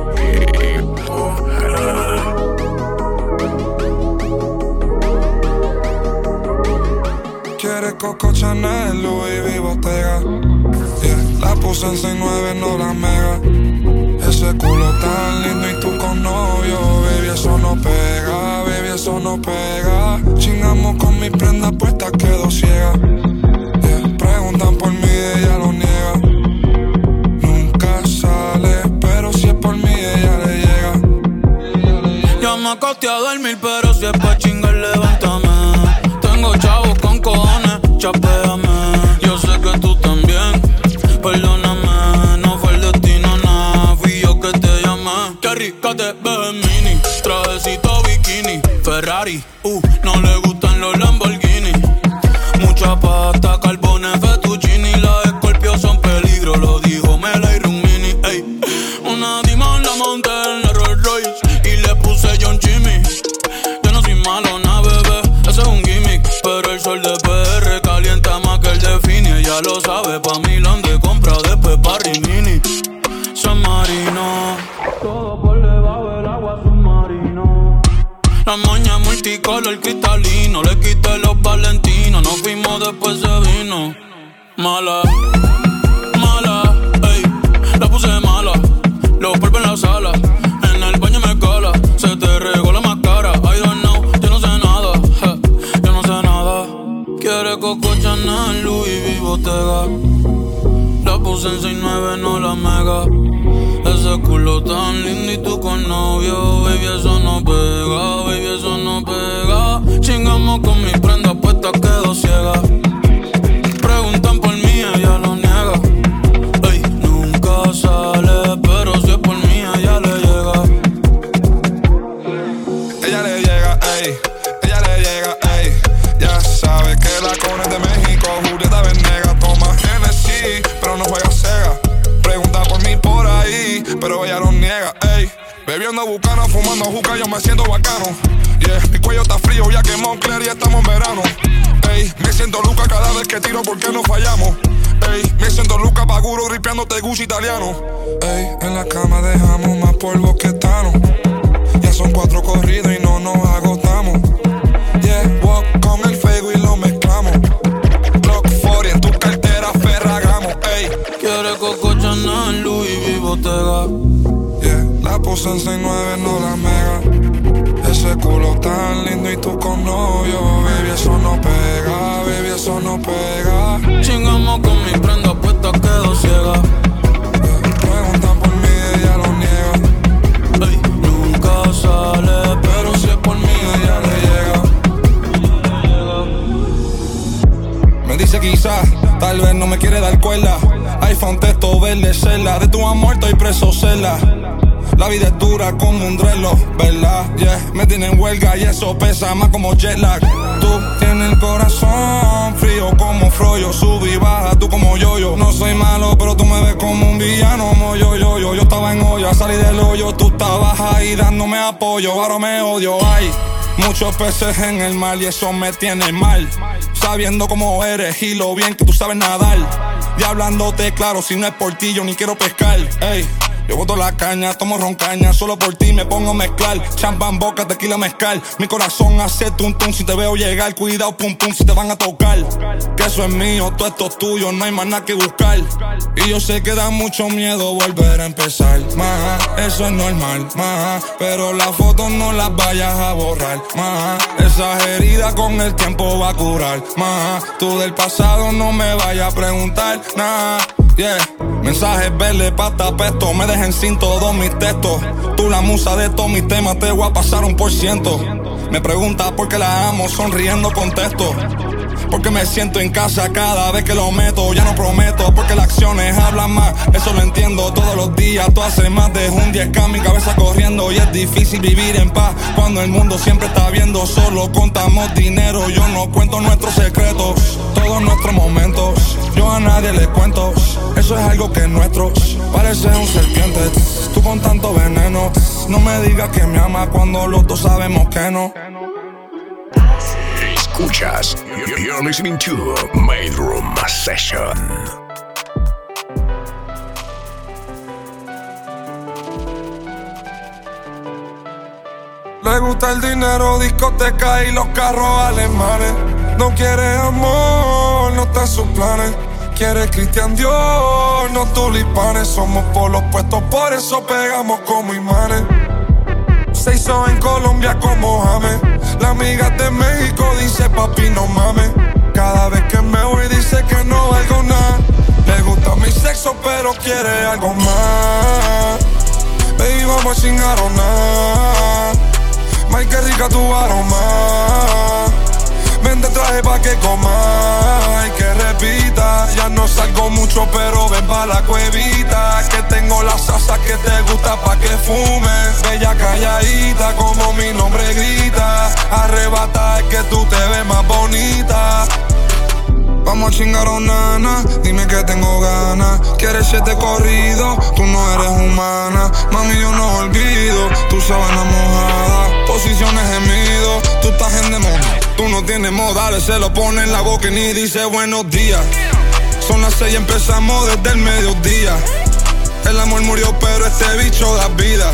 Quiere Coco Chanel, Louis V, Bottega. Puse en 6'9, no la mega. Ese culo tan lindo y tú con novio, baby, eso no pega, baby, eso no pega. Chingamos con mi prenda puesta, quedo ciega. Yeah, preguntan por mí, ella lo niega. Nunca sale, pero si es por mí, ella le llega. Yo me acosté a dormir, Quiere Coco Chanel, Louis V, Bottega. La puse en 6'9, no la mega. Ese culo tan lindo y tú con novio, baby, eso no pega, baby, eso no pega. Chingamos con mi prenda puesta, quedo ciega. fumando juca, yo me siento bacano. Yeah, mi cuello está frío, ya quemó clear y estamos en verano. Ey, me siento luca cada vez que tiro porque no fallamos. Ey, me siento luca paguro, ripeándote Gucci italiano. Ey, en la cama dejamos más polvo que Tano. Ya son cuatro corridos y no nos agotamos. Yeah, walk con el fuego y lo mezclamos. Block 40 en tu cartera, Ferragamo. Ey, quiere coco Chanel, Louis Vuitton, la puse en 6-9, no la mega. Ese culo tan lindo y tú con novio. Baby, eso no pega, baby, eso no pega. Chingamos con mi prenda puesta, quedo ciega. Preguntan por mí, ella lo niega. Ey, nunca sale, pero si es por mí, ella le llega. Me dice quizás, tal vez no me quiere dar cuerda. iPhone, texto, verde, celda. De tu amor estoy preso, celda. La vida es dura como un drelo, ¿verdad? Yeah, me tienen huelga y eso pesa más como jet lag. Tú tienes el corazón frío como froyo, sub y baja, tú como yo yo. No soy malo, pero tú me ves como un villano, como yo yo yo. Yo estaba en hoyo, salí del hoyo, tú estabas ahí dándome apoyo, ahora me odio, ay. Muchos peces en el mar y eso me tiene mal. Sabiendo cómo eres y lo bien que tú sabes nadar. Y hablándote claro, si no es por ti, yo ni quiero pescar. Ey. Yo boto la caña, tomo roncaña, solo por ti me pongo a mezclar. Champán, boca, tequila, mezcal. Mi corazón hace tum tum si te veo llegar. Cuidado, pum pum, si te van a tocar. Que eso es mío, todo esto es tuyo, no hay más nada que buscar. Y yo sé que da mucho miedo volver a empezar. Más, eso es normal, más. Pero las fotos no las vayas a borrar. Más, esas heridas con el tiempo va a curar. Más, tú del pasado no me vayas a preguntar nada. Yeah. Mensajes verdes, pata pesto, me dejen sin todos mis textos. Tú la musa de todos mis temas, te voy a pasar un por ciento. Me pregunta por qué la amo, sonriendo contesto. Porque me siento en casa cada vez que lo meto. Ya no prometo, porque las acciones hablan más. Eso lo entiendo todos los días. Tú haces más de un 10K, mi cabeza corriendo. Y es difícil vivir en paz cuando el mundo siempre está viendo. Solo contamos dinero, yo no cuento nuestros secretos. Todos nuestros momentos, yo a nadie le cuento. Eso es algo que es nuestro. Pareces un serpiente, tú con tanto veneno. No me digas que me amas cuando los dos sabemos que no. Escuchas. You're listening to Made Room Session. Le gusta el dinero, discoteca y los carros alemanes. No quiere amor, no está en sus planes. Quiere Cristian Dior, no tulipanes. Somos por los puestos, por eso pegamos como imanes. Se hizo en Colombia como James. La amiga de México dice papi no mames. Cada vez que me voy dice que no valgo nada. Le gusta mi sexo pero quiere algo más. Baby vamos a chingar o nada. Rica tu aroma. Vente traje pa' que coma y que repita. Ya no salgo mucho, pero ven pa' la cuevita. Que tengo la salsa que te gusta pa' que fumes. Bella calladita, como mi nombre grita. Arrebata es que tú te ves más bonita. Vamos a chingar o nana, dime que tengo ganas. Quieres siete corrido, tú no eres humana. Mami, yo no olvido, tu sábana mojada. Posiciones gemido, tú estás en demonio. Tú no tienes modales, se lo pone en la boca y ni dice buenos días. Son las seis y empezamos desde el mediodía. El amor murió, pero este bicho da vida.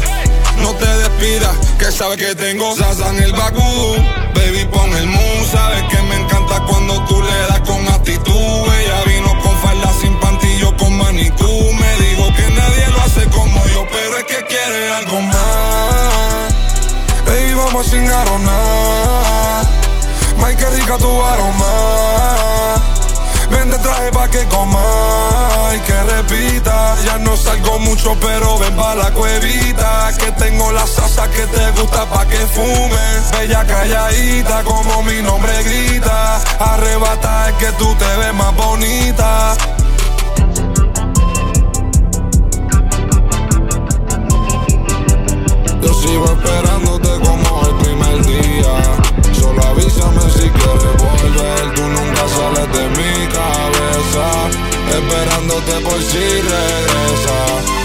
No te despidas, que sabes que tengo salsa en el Bakú. Baby, pon el moon, sabes que me encanta cuando tú le das con actitud. Ella vino con falda sin pantillo, con manicú. Me digo que nadie lo hace como yo, pero es que quiere algo más. Baby, vamos a chingar o nada. May, qué rica tu aroma. Ven te traje pa' que coma y que repita. Ya no salgo mucho, pero ven pa' la cuevita. Que tengo la salsa que te gusta pa' que fumes. Bella calladita, como mi nombre grita. Arrebata es que tú te ves más bonita. Yo sigo esperándote como el primer día. Solo avísame si quieres volver. Tú nunca sales de mi cabeza. Esperándote por si regresa.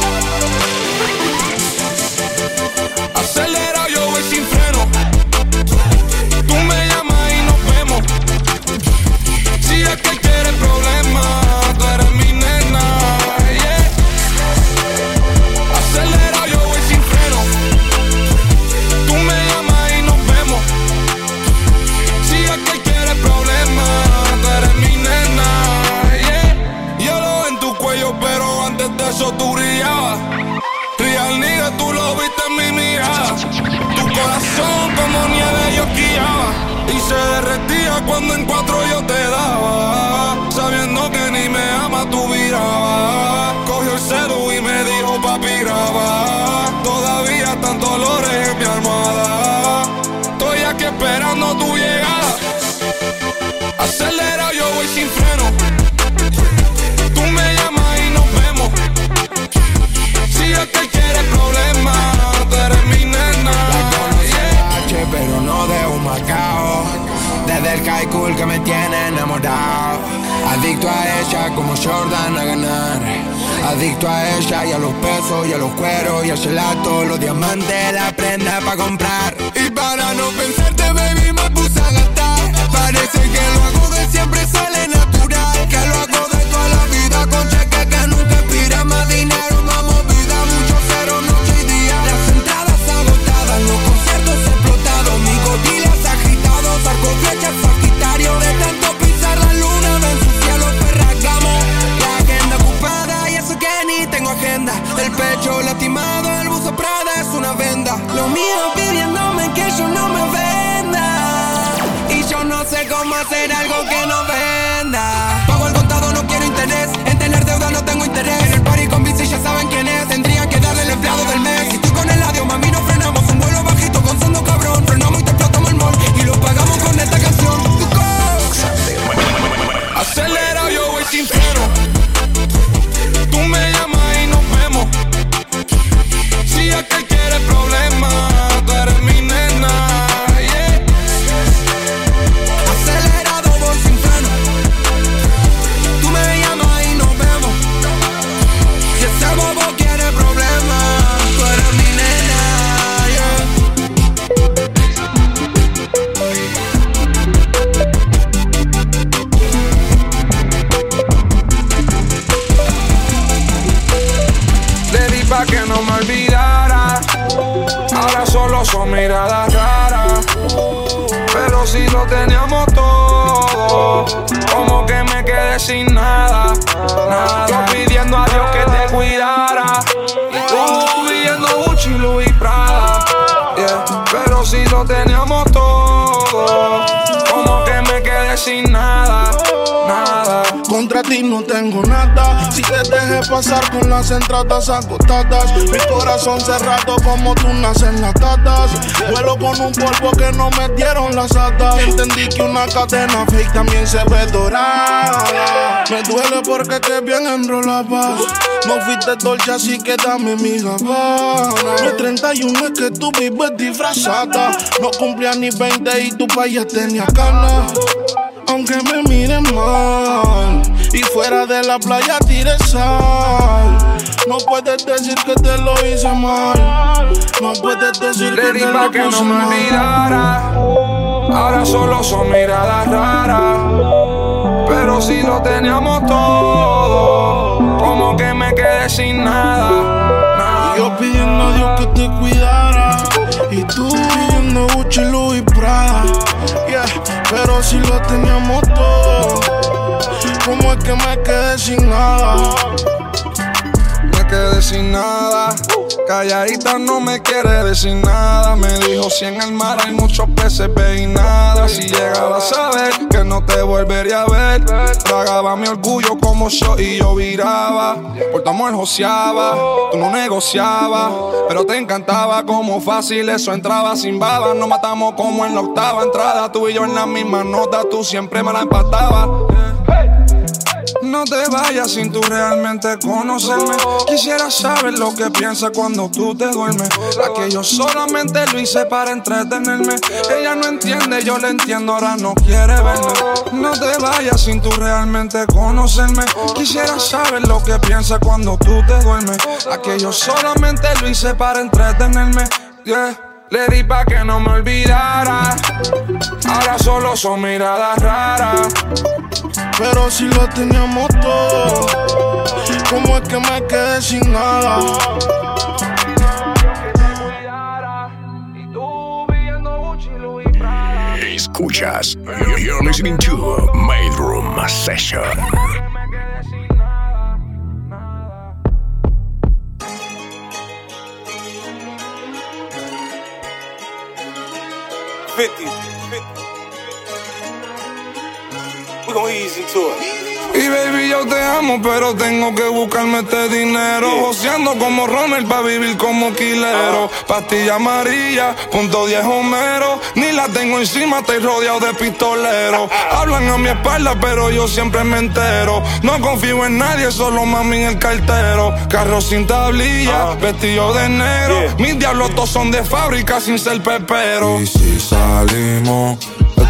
Ti no tengo nada. Si te dejé pasar con las entradas agotadas. Mi corazón cerrado como las tatas. Vuelo con un polvo que no me dieron las atas. Entendí que una cadena fake también se ve dorada. Me duele porque te bien enrolaba. No fuiste dolce, así que dame mi gabana. Mi 31 es que tú vives disfrazada. No cumplía ni 20 y tu país tenía ganas. Aunque me miren mal y fuera de la playa tire sal. No puedes decir que te lo hice mal. No puedes decir Le que te lo que no me olvidara. Ahora solo son miradas raras. Pero si lo teníamos todo, como que me quedé sin nada. nada. Y yo pidiendo a Dios que te cuidara. Y tú pidiendo Gucci, Louis Prada. Pero si lo teníamos todo, ¿cómo es que me quedé sin nada? Quedé sin nada. Calladita no me quiere decir nada. Me dijo si en el mar hay muchos peces, ve y. Si llegaba a saber que no te volvería a ver. Tragaba mi orgullo como yo y yo viraba. Por tu amor joseaba, tú no negociabas. Pero te encantaba como fácil eso entraba sin baba. Nos matamos como en la octava entrada. Tú y yo en la misma nota, tú siempre me la empatabas. No te vayas sin tú realmente conocerme. Quisiera saber lo que piensas cuando tú te duermes. La que yo solamente lo hice para entretenerme. Ella no entiende, yo le entiendo, ahora no quiere verme. No te vayas sin tú realmente conocerme. Quisiera saber lo que piensas cuando tú te duermes. La que yo solamente lo hice para entretenerme. Yeah. Le di pa' que no me olvidara. Ahora solo son miradas raras. Pero si lo teníamos todo, ¿cómo es que me quedé sin nada? Escuchas. You're listening to Made Room Session. 50. We gon' ease into it. Y baby, yo te amo, pero tengo que buscarme este dinero. Joseando como Ronald pa' vivir como quilero. Pastilla amarilla, punto 10 Homero. Ni la tengo encima, estoy rodeado de pistoleros. Hablan a mi espalda, pero yo siempre me entero. No confío en nadie, solo mami en el cartero. Carro sin tablilla, vestido de negro. Mis diablos todos son de fábrica sin ser pepero. Y si salimos.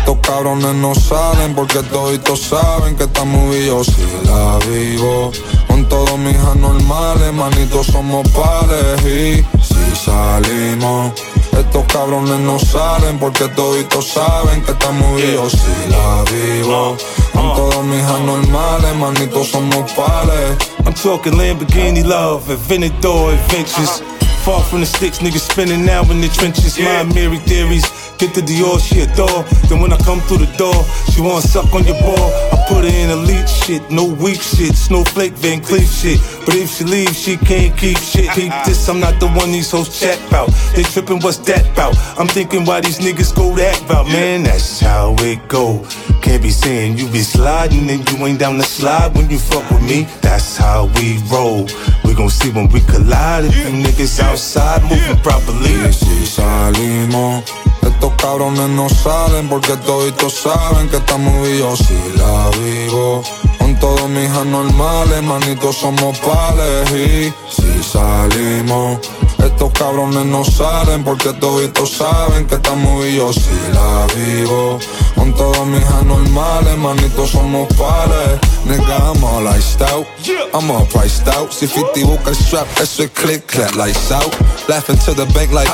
Estos cabrones no salen porque toditos saben que estamos y yo si la vivo. Con todos mis anormales, manitos somos pares y si salimos. Estos cabrones no salen porque toditos saben que estamos y yo si la vivo. Con todos mis anormales, manitos somos pares. I'm talking Lamborghini love, Aventador adventures. Far from the sticks, niggas spinning now in the trenches. My Mary theories. Get the Dior, she adore. Then when I come through the door, she wanna suck on your ball. I put her in elite shit, no weak shit, snowflake Van Cleef shit. But if she leaves, she can't keep shit. Ah, keep ah. this, I'm not the one these hoes chat about. They trippin', what's that about? I'm thinking why these niggas go that about, man. That's how it go. Can't be saying you be sliding and you ain't down the slide when you fuck with me. That's how we roll. We gon' see when we collide if you niggas outside moving properly. Si salimos, estos cabrones no salen porque toditos saben que estamos yo si la vivo. Con todos mis anormales, manitos somos pales y si salimos. Estos cabrones no salen porque toditos saben que estamos y yo si la vivo. Con todos mis anormales, manitos somos pales. Nigga, I'm all iced out. I'm all priced out. Si 50 busca el strap, eso es click, clap, lights out. Laughing to the bank like,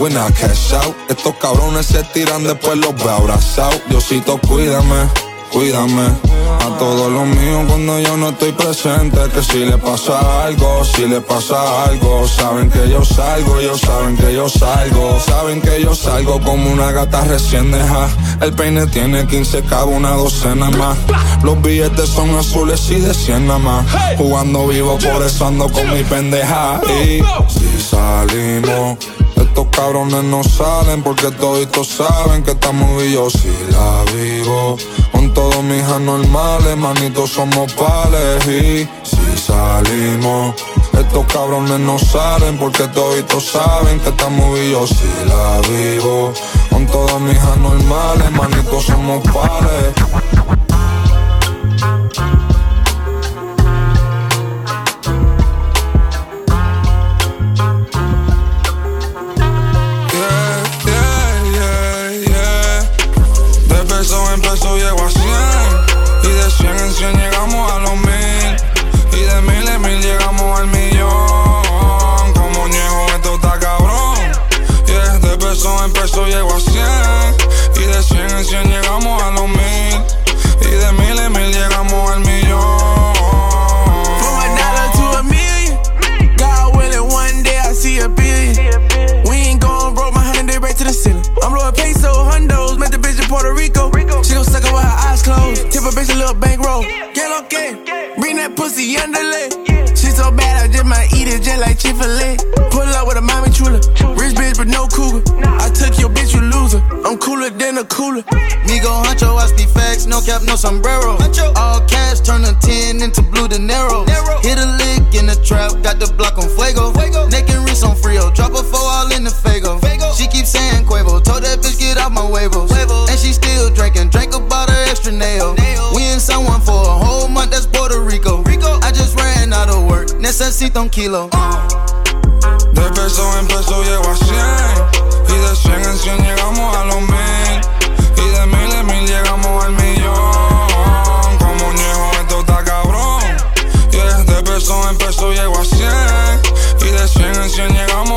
when I cash out. Estos cabrones se tiran, después los veo abrazados. Diosito, cuídame, cuídame. A todos los míos cuando yo no estoy presente. Que si le pasa algo, si le pasa algo. Saben que yo salgo, ellos saben que yo salgo. Saben que yo salgo como una gata recién deja. El peine tiene 15 cabos, una docena más. Los billetes son azules y de 100 nada más. Jugando vivo, por eso ando con mi pendeja. Y si salimos. Estos cabrones no salen porque toditos saben que estamos y yo si la vivo. Con todos mis anormales, manitos somos pales y si salimos. Estos cabrones no salen porque toditos saben que estamos y yo si la vivo. Con todos mis anormales, manitos somos pales. Bitch a little bankroll. Get okay, bring that pussy underlay. She so bad, I just might eat it just like Chick-fil-A. Pull up with a mommy chula. Rich bitch, but no cougar. I took your bitch, you loser. I'm cooler than a cooler. Migo Huncho, I speak facts, no cap, no sombrero. All cash, turn a 10 into blue De Niro. Hit a lick in the trap, got the block on fuego. Neck and wrist on Frio, drop a four all in the Fago. She keep saying Quavo, told that bitch get out my huevos. And she still drinking, drank about her extra nail. We in someone for a whole month, that's Puerto Rico. I of work, necesito un kilo. De peso en peso llego a 100 Y de 100 en 100 llegamos a los mil. Y de mil en mil llegamos al millón. Como niego esto está cabrón. Yeah, de peso en peso llego a 100 Y de 100 en 100 llegamos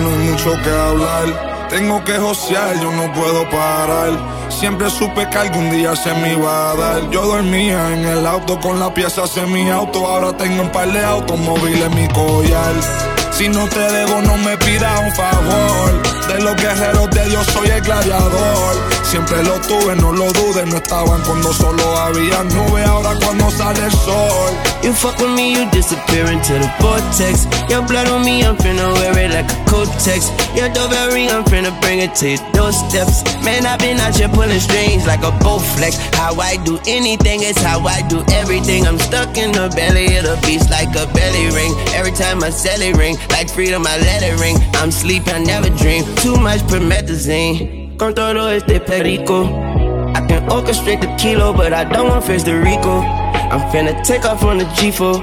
mucho que hablar. Tengo que josear, yo no puedo parar. Siempre supe que algún día se me iba a dar. Yo dormía en el auto con la pieza en mi auto. Ahora tengo un par de automóviles en mi collar. Si no te debo, no me pidas un favor. De los guerreros de Dios soy el gladiador. Siempre lo tuve, no lo dudes. No estaban cuando solo había nubes, ahora cuando sale el sol. You fuck with me, you disappear into the vortex. Your blood on me, I'm finna wear it like a Kotex. Your doorbell ring, I'm finna bring it to your doorsteps. Man, I've been out here pulling strings like a Bowflex. How I do anything is how I do everything. I'm stuck in the belly of the beast like a belly ring. Every time I sell it ring, like freedom, I let it ring. I'm sleep, I never dream. Too much promethazine. Con todo este perico. I can orchestrate the kilo, but I don't want face the Rico. I'm finna take off on the G4.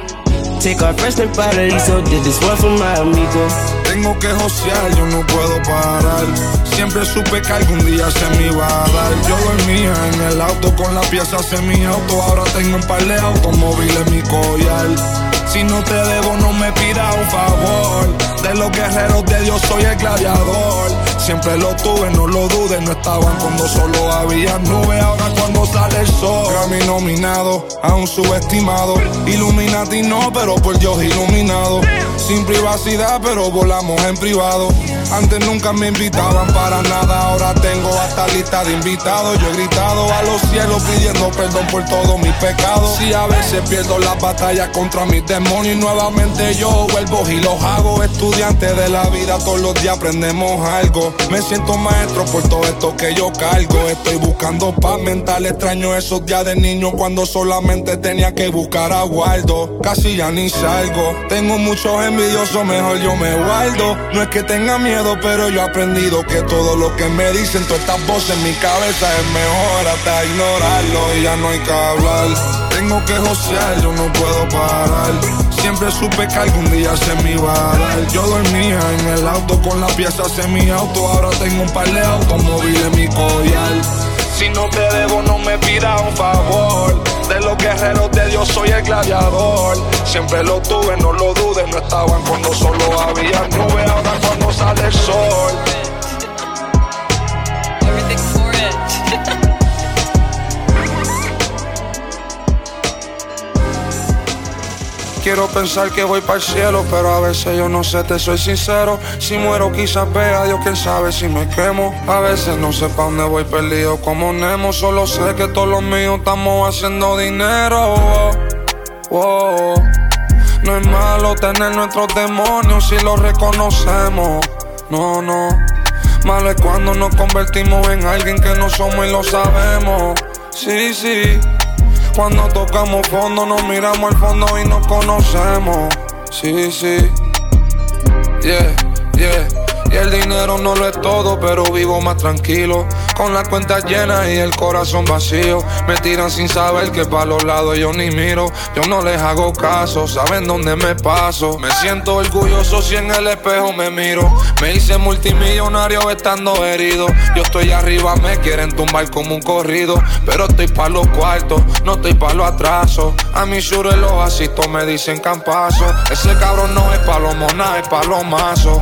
Take off fresh and so Did this one for my amigo. Tengo que josear, yo no puedo parar. Siempre supe que algún día se me iba a dar. Yo dormía en el auto con la pieza en mi auto. Ahora tengo un par de automóviles mi collar. Si no te debo, no me pidas un favor. De los guerreros de Dios soy el gladiador. Siempre lo tuve, no lo dudes. No estaban cuando solo había nubes. Ahora cuando sale el sol. Grammy nominado, aún subestimado. Illuminati no, pero por Dios iluminado. Sin privacidad, pero volamos en privado. Antes nunca me invitaban para nada, ahora tengo hasta lista de invitados. Yo he gritado a los cielos pidiendo perdón por todos mis pecados. Si a veces pierdo las batallas contra mis demonios nuevamente yo vuelvo y los hago. Estudiante de la vida, todos los días aprendemos algo. Me siento maestro por todo esto que yo cargo. Estoy buscando paz mental, extraño esos días de niño cuando solamente tenía que buscar a Waldo. Casi ya ni salgo, tengo muchos envidiosos, mejor yo me guardo. No es que tenga miedo pero yo he aprendido que todo lo que me dicen, todas estas voces en mi cabeza es mejor hasta ignorarlo y ya no hay que hablar. Tengo que josear, yo no puedo parar. Siempre supe que algún día se me iba a dar. Yo dormía en el auto con la pieza en mi auto, ahora tengo un par de automóviles mi collar. Si no te debo, no me pidas un favor. De los guerreros de Dios soy el gladiador. Siempre lo tuve, no lo dudes. No estaban cuando solo había nubes, ahora cuando sale el sol. Quiero pensar que voy para el cielo, pero a veces yo no sé, te soy sincero. Si muero, quizás vea Dios, quién sabe si me quemo. A veces no sé pa' dónde voy perdido como Nemo. Solo sé que todos los míos estamos haciendo dinero. No es malo tener nuestros demonios si los reconocemos. No, no. Malo es cuando nos convertimos en alguien que no somos y lo sabemos. Sí, sí. Cuando tocamos fondo, nos miramos al fondo y nos conocemos. Sí, sí. Yeah, yeah. Y el dinero no lo es todo, pero vivo más tranquilo. Con las cuentas llenas y el corazón vacío. Me tiran sin saber que para los lados yo ni miro. Yo no les hago caso, saben dónde me paso. Me siento orgulloso si en el espejo me miro. Me hice multimillonario estando herido. Yo estoy arriba, me quieren tumbar como un corrido. Pero estoy pa' los cuartos, no estoy pa' los atrasos. A mi sure los asitos me dicen campazo. Ese cabrón no es pa' los monas, es pa' los mazos.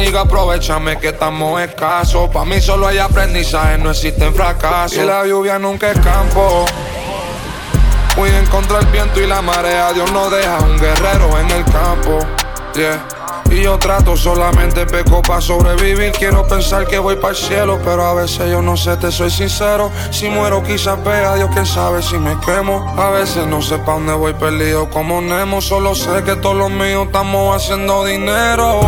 Niga, aprovechame que estamos escasos. Pa' mí solo hay aprendizaje, no existen fracasos. Y la lluvia nunca es campo. Voy en contra el viento y la marea. Dios no deja un guerrero en el campo. Yeah. Y yo trato solamente peco para sobrevivir. Quiero pensar que voy para el cielo, pero a veces yo no sé, te soy sincero. Si muero, quizás vea Dios, quién sabe si me quemo. A veces no sé pa' dónde voy perdido como Nemo. Solo sé que todos los míos estamos haciendo dinero.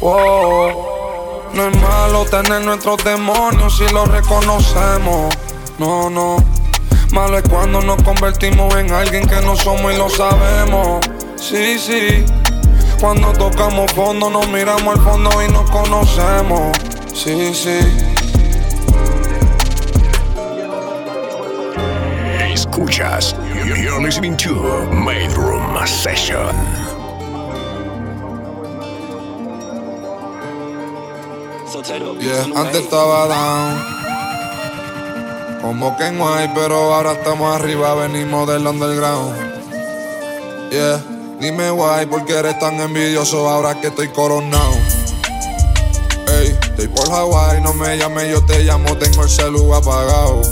No es malo tener nuestros demonios si los reconocemos. No, no. Malo es cuando nos convertimos en alguien que no somos y lo sabemos. Sí, sí. Cuando tocamos fondo, nos miramos al fondo y nos conocemos. Sí, sí. Escuchas, you're listening to Made Room Session. Yeah, antes estaba down. Como que no hay, pero ahora estamos arriba, venimos del underground. Yeah, dime why, porque eres tan envidioso ahora que estoy coronado. Estoy por Hawaii, no me llame, yo te llamo, tengo el celu apagado.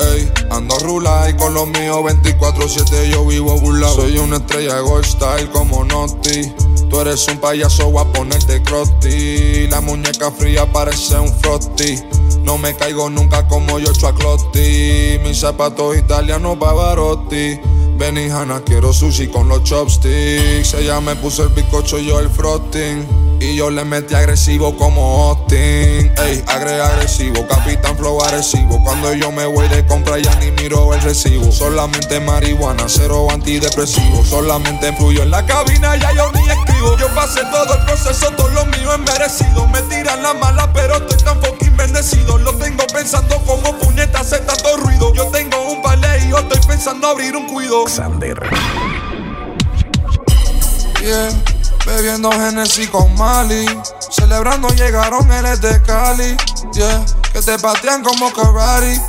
Ey, ando rula y con los míos 24-7 yo vivo burlado. Soy una estrella gold style como Noti. Tú eres un payaso, voy a ponerte crotti. La muñeca fría parece un frotti. No me caigo nunca como yo Clotti. Mis zapatos italianos Pavarotti. Benihana, quiero sushi con los chopsticks. Ella me puso el bizcocho y yo el frosting. Y yo le metí agresivo como Austin. Ey, agre agresivo, capitán flow agresivo. Cuando yo me voy de compra ya ni miro el recibo. Solamente marihuana, cero antidepresivo. Solamente fluyo en la cabina, ya yo ni escribo. Yo pasé todo el proceso, todo lo mío es merecido. Me tiran la mala, pero estoy tan fucking bendecido. Lo tengo pensando como puñeta, hace pensando abrir un cuido. Xander. Yeah. Bebiendo Genesis con Mali. Celebrando llegaron eres de Cali. Yeah, que te patean como Ferrari.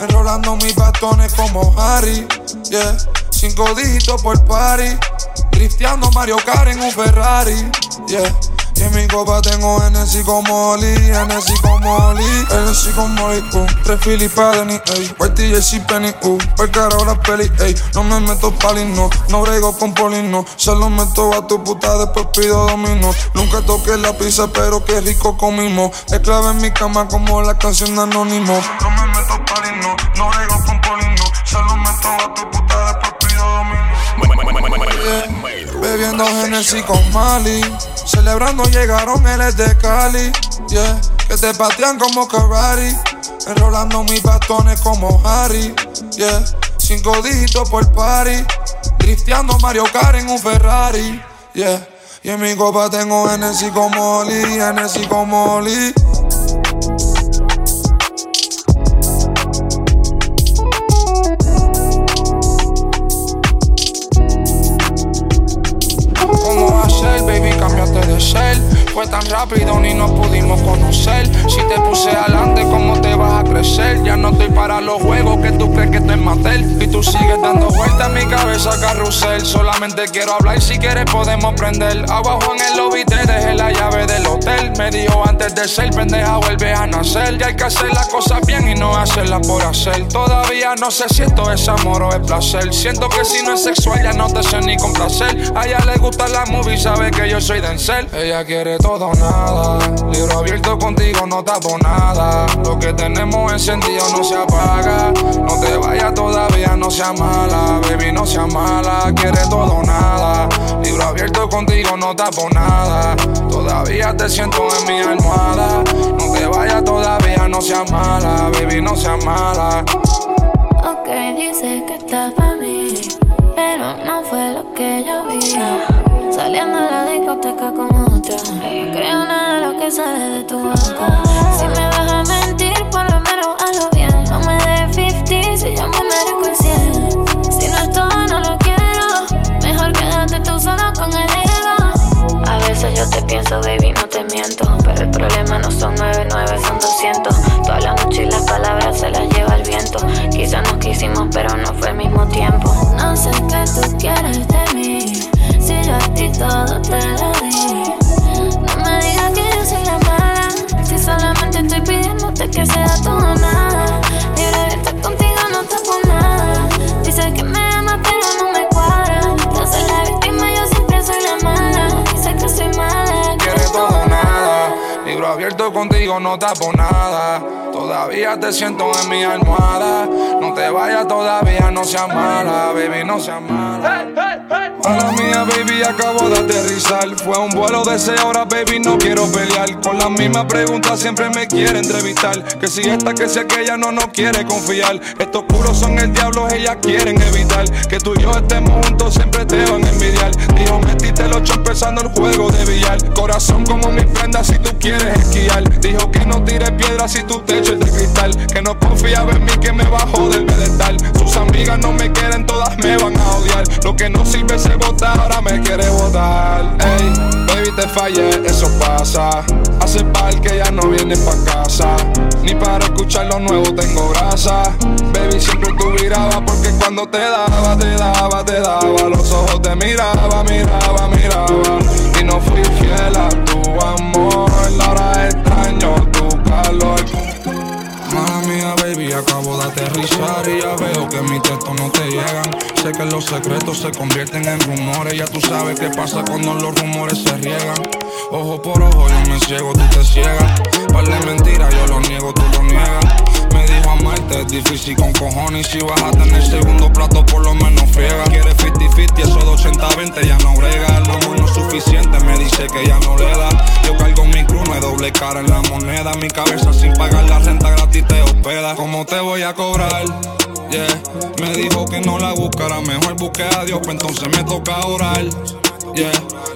Enrolando mis bastones como Harry. Yeah, cinco dígitos por party. Drifteando Mario Kart en un Ferrari. Yeah. Y en mi copa tengo NC como Oli, NC como Oli, NC como Oli, uh. Tres Philly Padeni, ey. White Jersey Penny, uh. Por carajo la peli, ey. No me meto pali, no. No brego con poli, no. Se lo meto a tu puta, después pido domino. Nunca toqué la pizza, pero qué rico comimos. Esclave en mi cama como la canción de Anónimo. No me meto pali, no. No brego con poli, no. Se lo meto a tu puta, Bebiendo Genesis con Mali. Celebrando llegaron eres de Cali. Yeah, que te patean como Ferrari. Enrolando mis bastones como Harry. Yeah, cinco dígitos por party. Drifteando Mario Kart en un Ferrari. Yeah, y en mi copa tengo Genesis como Oli. Genesis como Oli. Fue tan rápido ni nos pudimos conocer. Si te puse adelante, ¿cómo te vas a crecer? Ya no estoy para los juegos que tú crees que estoy matel. Y tú sigues dando vueltas en mi cabeza, carrusel. Solamente quiero hablar, si quieres podemos prender. Abajo en el lobby te dejé la llave del hotel. Me dijo antes de ser pendeja, vuelve a nacer. Ya hay que hacer las cosas bien y no hacerlas por hacer. Todavía no sé si esto es amor o es placer. Siento que si no es sexual, ya no te sé ni complacer. A ella le gusta la movie, sabe que yo soy Denzel. Ella quiere todo nada. Libro abierto contigo, no tapo nada. Lo que tenemos encendido no se apaga. No te vayas todavía, no sea mala. Baby, no sea mala. Quiere todo nada. Libro abierto contigo, no tapo nada. Todavía te siento en mi almohada. No te vayas todavía, no sea mala. Baby, no sea mala. Ok, dice que está para mí. Pero no fue lo que yo vi. Saliendo de la discoteca con otra. Creo nada de lo que sale de tu boca. Si me vas a mentir, por lo menos hazlo bien. No me des 50 si yo me merezco el 100. Si no es todo, no lo quiero. Mejor quédate tú solo con el ego. A veces yo te pienso, baby, no te miento. Pero el problema no son 99, son 200. Toda la noche las palabras se las lleva el viento. Quizás nos quisimos, pero no fue el mismo tiempo. No tapo nada. Todavía te siento en mi almohada. No te vayas todavía, no seas mala, baby, no seas mala. La mía, baby, acabo de aterrizar. Fue un vuelo de 6 horas, baby, no quiero pelear. Con las mismas preguntas siempre me quiere entrevistar. Que si esta, que si aquella, no nos quiere confiar. Estos puros son el diablo, ellas quieren evitar. Que tú y yo estemos juntos, siempre te van a envidiar. Dijo, metiste el ocho empezando el juego de billar. Corazón como mi prenda si tú quieres esquiar. Dijo que no tire piedras si tu techo es de cristal. Que no confiaba en mí, que me bajó del pedestal. Sus amigas no me quieren, todas me van a odiar. Lo que no sirve votar, ahora me quiere votar. Ey, baby, te fallé, eso pasa. Hace par que ya no viene pa' casa. Ni para escuchar lo nuevo tengo grasa. Baby, siempre tú miraba porque cuando te daba, te daba, te daba. Los ojos te miraba, miraba, miraba. Y no fui fiel a tu amor. La hora es calor. Baby, acabo de aterrizar y ya veo que mis textos no te llegan. Sé que los secretos se convierten en rumores. Ya tú sabes qué pasa cuando los rumores se riegan. Ojo por ojo, yo me ciego, tú te ciegas. Par de mentiras, yo lo niego, tú Me dijo amarte es difícil con cojones. Si vas a tener segundo plato, por lo menos friega. Quieres 50-50, eso de 80-20 ya no brega. El amor no es suficiente, me dice que ya no le da. Yo cargo mi cruz, hay doble cara en la moneda. Mi cabeza sin pagar la renta gratis te hospeda. ¿Cómo te voy a cobrar? Yeah. Me dijo que no la buscara, mejor busqué a Dios, pues entonces me toca orar. Yeah.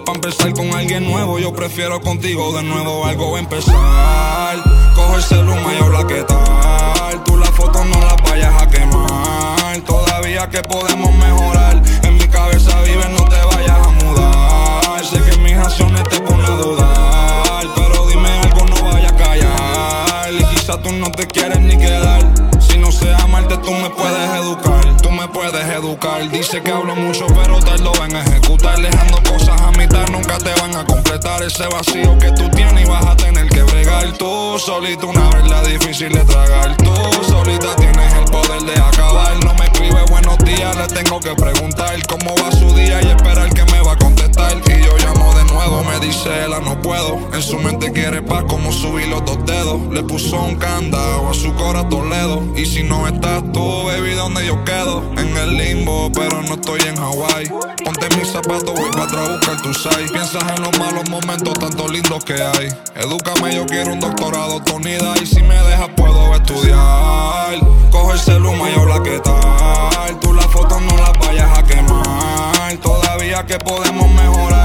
Pa' empezar con alguien nuevo, yo prefiero contigo de nuevo algo empezar. Coge el celular y habla qué tal. Tú las fotos no las vayas a quemar. Todavía que podemos mejorar. En mi cabeza vive, no te vayas a mudar. Sé que mis acciones te ponen a dudar. Pero dime algo, no vaya a callar. Y quizá tú no te quieres ni quedar. Si no sé amarte, tú me puedes educar. Puedes educar. Dice que hablo mucho, pero te lo van a ejecutar. Dejando cosas a mitad, nunca te van a completar ese vacío que tú tienes y vas a tener que bregar. Tú solita, una verdad difícil de tragar. Tú solita tienes el poder de acabar. No me escribe buenos días, le tengo que preguntar cómo va su día y esperar que me va a contestar. Y yo llamo de nuevo, me dice ella no puedo. En su mente quiere paz, como subir los dos dedos. Le puso un candado a su corazón Toledo. Y si no estás tú, baby, ¿dónde yo quedo? En el limbo, pero no estoy en Hawái. Ponte mis zapatos, voy para atrás a buscar tu size. Piensas en los malos momentos, tanto lindos que hay. Edúcame, yo quiero un doctorado, tu unidad. Y si me dejas, puedo estudiar. Coge el celular y habla qué tal. Tú las fotos no las vayas a quemar. Todavía que podemos mejorar.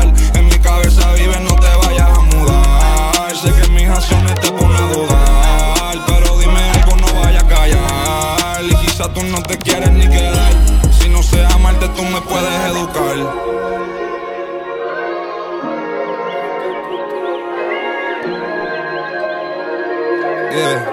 Tú me puedes educar. Yeah.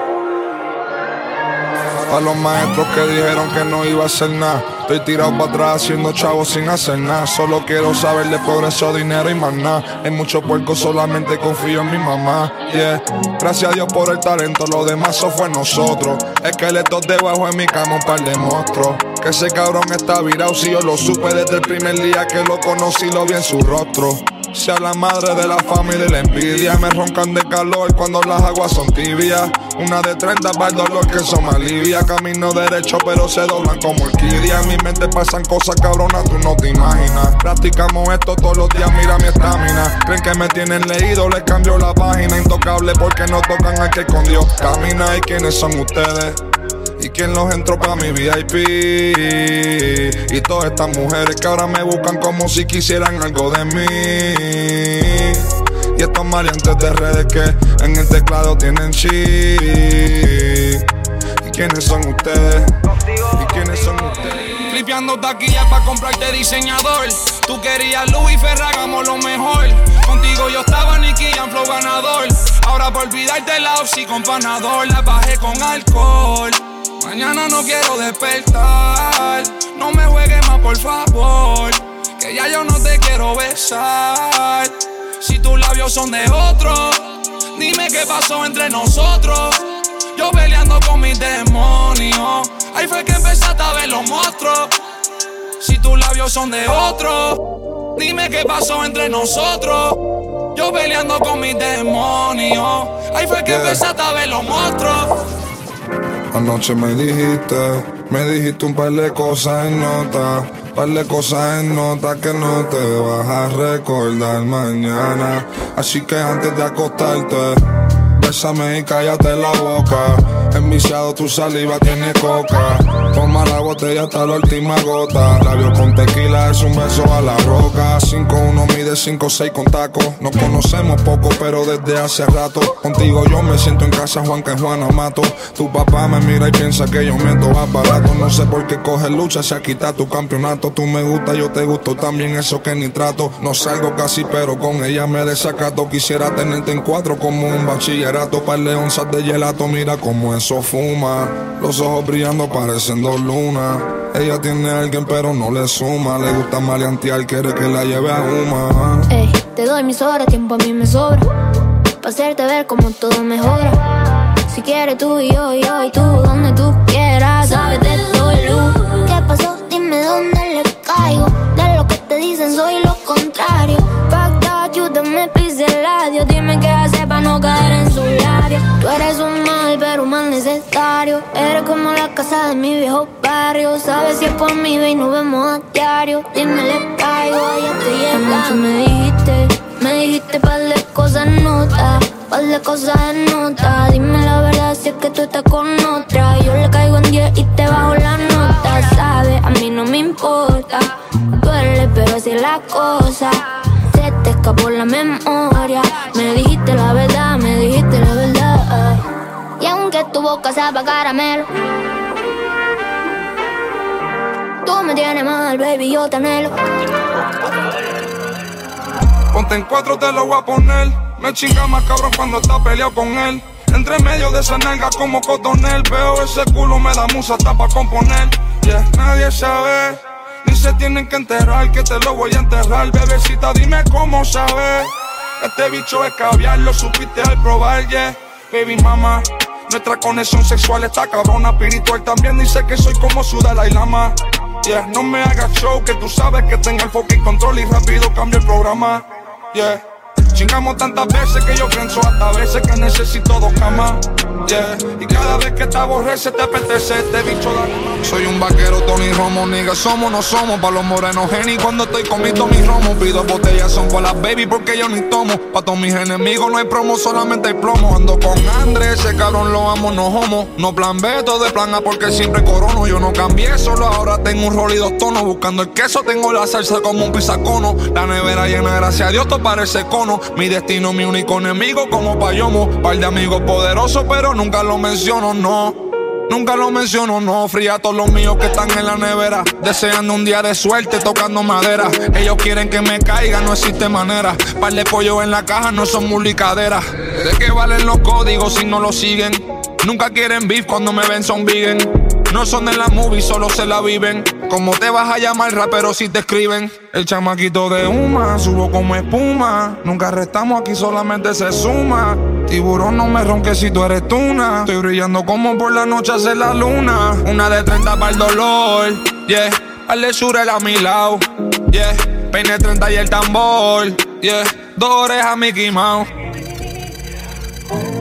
A los maestros que dijeron que no iba a hacer nada. Estoy tirado para atrás haciendo chavos sin hacer nada. Solo quiero saber de progreso, dinero y más nada. Hay mucho puerco, solamente confío en mi mamá. Yeah. Gracias a Dios por el talento, lo demás eso fue nosotros. Esqueletos debajo de mi cama, un par de monstruos. Que ese cabrón está virado, si yo lo supe desde el primer día que lo conocí, lo vi en su rostro. Sea la madre de la familia y la envidia. Me roncan de calor cuando las aguas son tibias. Una de 30 para el dolor que me alivia. Camino derecho, pero se doblan como orquídea. En mi mente pasan cosas cabronas, tú no te imaginas. Practicamos esto todos los días, mira mi estamina. Creen que me tienen leído, les cambio la página. Intocable porque no tocan al que escondió. Camina y quiénes son ustedes. ¿Y quién los entró pa' mi VIP? Y todas estas mujeres que ahora me buscan como si quisieran algo de mí. Y estos maleantes de redes que en el teclado tienen chip. ¿Y quiénes son ustedes? ¿Y quiénes son ustedes? Flipeando taquillas para comprarte diseñador. Tú querías Louis Ferragamo lo mejor. Contigo yo estaba Nicky en flow ganador. Ahora por olvidarte la oxy con panador. La bajé con alcohol. Mañana no quiero despertar. No me juegues más, por favor. Que ya yo no te quiero besar. Si tus labios son de otro, dime qué pasó entre nosotros. Yo peleando con mis demonios. Ahí fue que empezaste a ver los monstruos. Si tus labios son de otro, dime qué pasó entre nosotros. Yo peleando con mis demonios. Ahí fue que empezaste a ver los monstruos. Anoche me dijiste, me dijiste un par de cosas en nota, par de cosas en nota que no te vas a recordar mañana. Así que antes de acostarte, bésame y cállate la boca. Enviciado tu saliva tiene coca. Toma la botella hasta la última gota. Labio con tequila es un beso a la roca. 5-1 mide 5-6 con taco. Nos conocemos poco, pero desde hace rato. Contigo yo me siento en casa, Juan que Juana mato. Tu papá me mira y piensa que yo meto aparato. No sé por qué coge lucha, se quita tu campeonato. Tú me gusta, yo te gusto también, eso que ni trato. No salgo casi, pero con ella me desacato. Quisiera tenerte en cuatro como un bachillerato. Par de onzas de gelato, mira cómo eso fuma. Los ojos brillando parecen dos lunas. Ella tiene a alguien, pero no le suma. Le gusta maleantear, quiere que la lleve a Ey, te doy mis horas, tiempo a mí me sobra. Pa' hacerte ver como todo mejora. Si quieres tú y yo, yo y tú, donde tú quieras. Sabes de todo luz. ¿Qué pasó? Dime dónde le caigo. De lo que te dicen soy lo contrario. Fuck that, you me pise el adiós. Dime qué hacer para no caer en su labio. Tú eres un mal, pero un mal necesario. Eres como la casa de mi viejo barrio. Sabes si es por mí, ve y nos vemos a diario. Dime le caigo, ya estoy llegando. me dijiste, me dijiste par de cosas nota. Par de cosas nota. Dime la verdad si es que tú estás con otra. Yo le caigo en 10 y te bajo la nota. Sabes, a mí no me importa. Duele, pero así es la cosa. Escapó la memoria. Me dijiste la verdad, me dijiste la verdad. Y aunque tu boca sepa caramelo. Tú me tienes mal, baby, yo te anhelo. Ponte en cuatro, te lo voy a poner. Me chinga más cabrón cuando está peleado con él. Entre medio de esa nalga como cotonel. Veo ese culo, me da musa hasta pa' componer. Yeah, nadie sabe. Ni se tienen que enterrar que te lo voy a enterrar. Bebecita, dime cómo sabes. Este bicho es caviar, lo supiste al probar, yeah. Baby mama, nuestra conexión sexual está cabrona. Espiritual también dice que soy como su Dalai Lama. Yeah, no me hagas show, que tú sabes que tengo el fucking control y rápido cambio el programa. Yeah. Chingamos tantas veces que yo pienso hasta veces que necesito dos camas. Yeah. Y cada vez que te aborrece te apetece este bicho da Soy un vaquero, Tony Romo, nigga, somos, no somos Pa' los morenos. Geni cuando estoy comiendo mis romos Pido botellas, son con las baby porque yo ni tomo. Pa' todos mis enemigos no hay promo, solamente hay plomo. Ando con Andrés, ese cabrón lo amo, no homo. No plan B, todo de plan A porque siempre corono. Yo no cambié, solo ahora tengo un rol y dos tonos. Buscando el queso, tengo la salsa como un pisacono. La nevera llena, gracias a Dios, todo parece cono. Mi destino, mi único enemigo como payomo. Par de amigos poderosos, pero nunca lo menciono, no. Nunca lo menciono, no. Fría a todos los míos que están en la nevera. Deseando un día de suerte, tocando madera. Ellos quieren que me caiga, no existe manera. Par de pollo en la caja no son mulicaderas. ¿De qué valen los códigos si no los siguen? Nunca quieren beef cuando me ven son vegan. No son de la movie, solo se la viven. ¿Cómo te vas a llamar rapero si te escriben? El chamaquito de Uma, subo como espuma. Nunca restamos aquí, solamente se suma. Tiburón, no me ronques si tú eres tuna. Estoy brillando como por la noche hace la luna. Una de 30 para el dolor, yeah. Al de a mi lado, yeah. Peine 30 y el tambor, yeah. Dos orejas Mickey Mouse.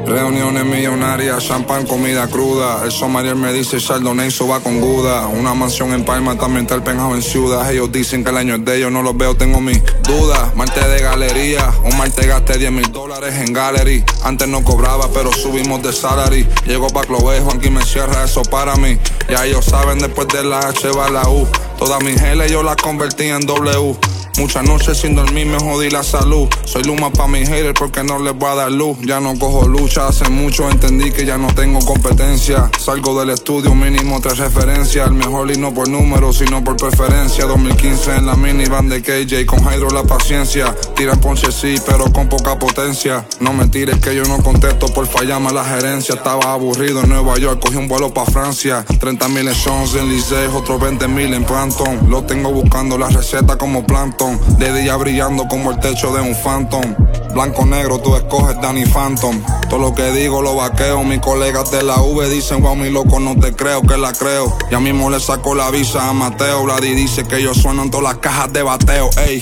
Reuniones millonarias, champán, comida cruda. El somarier me dice Chardonnay, va con Guda. Una mansión en Palma, también está el penjado en Ciudad. Ellos dicen que el año es de ellos, no los veo, tengo mis dudas. Marte de galería, un martes gasté 10 mil dólares en gallery. Antes no cobraba, pero subimos de salary. Llego pa' Clove, Juanqui me cierra eso para mí. Ya ellos saben, después de la H va la U. Todas mis L yo las convertí en W. Muchas noches sin dormir me jodí la salud. Soy luma pa' mis haters porque no les voy a dar luz. Ya no cojo lucha, hace mucho entendí que ya no tengo competencia. Salgo del estudio, mínimo tres referencias. El mejor y no por número, sino por preferencia. 2015 en la minivan de KJ con Hydro la paciencia. Tiran ponche sí, pero con poca potencia. No me tires que yo no contesto por fallarme a la gerencia. Estaba aburrido en Nueva York, cogí un vuelo pa' Francia. 30 mil en Champs en Lisée, otros 20 mil en Planton. Lo tengo buscando la receta como Planton. De día brillando como el techo de un phantom. Blanco negro, tú escoges Danny Phantom. Todo lo que digo lo vaqueo. Mis colegas de la V dicen, wow, mi loco, no te creo que la creo. Ya mismo le saco la visa a Mateo. Vladi dice que yo sueno en todas las cajas de bateo. Ey.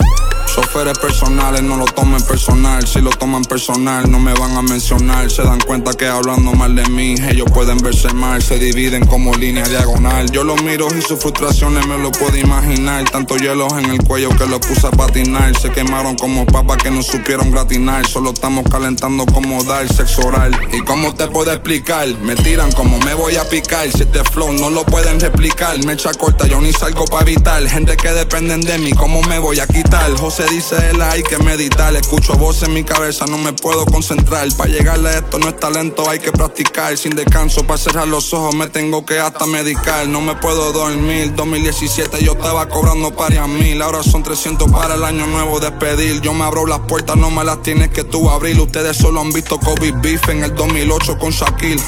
Choferes personales no lo tomen personal. Si lo toman personal, no me van a mencionar. Se dan cuenta que hablando mal de mí, ellos pueden verse mal. Se dividen como línea diagonal. Yo los miro y sus frustraciones me lo puedo imaginar. Tanto hielos en el cuello que lo puse a. Se quemaron como papas que no supieron gratinar. Solo estamos calentando como dar sexo oral. ¿Y cómo te puedo explicar? Me tiran como me voy a picar. Si este flow no lo pueden replicar. Me echa corta, yo ni salgo para evitar. Gente que dependen de mí, ¿cómo me voy a quitar? se dice él hay que meditar. Escucho voz en mi cabeza, no me puedo concentrar. Para llegarle a esto no es talento, hay que practicar. Sin descanso, para cerrar los ojos me tengo que hasta medicar. No me puedo dormir. 2017 yo estaba cobrando parias mil. Ahora son 300 para el año nuevo despedir. Yo me abro las puertas, no me las tienes que tú abrir. Ustedes solo han visto COVID Beef en el 2008 con Shaquille.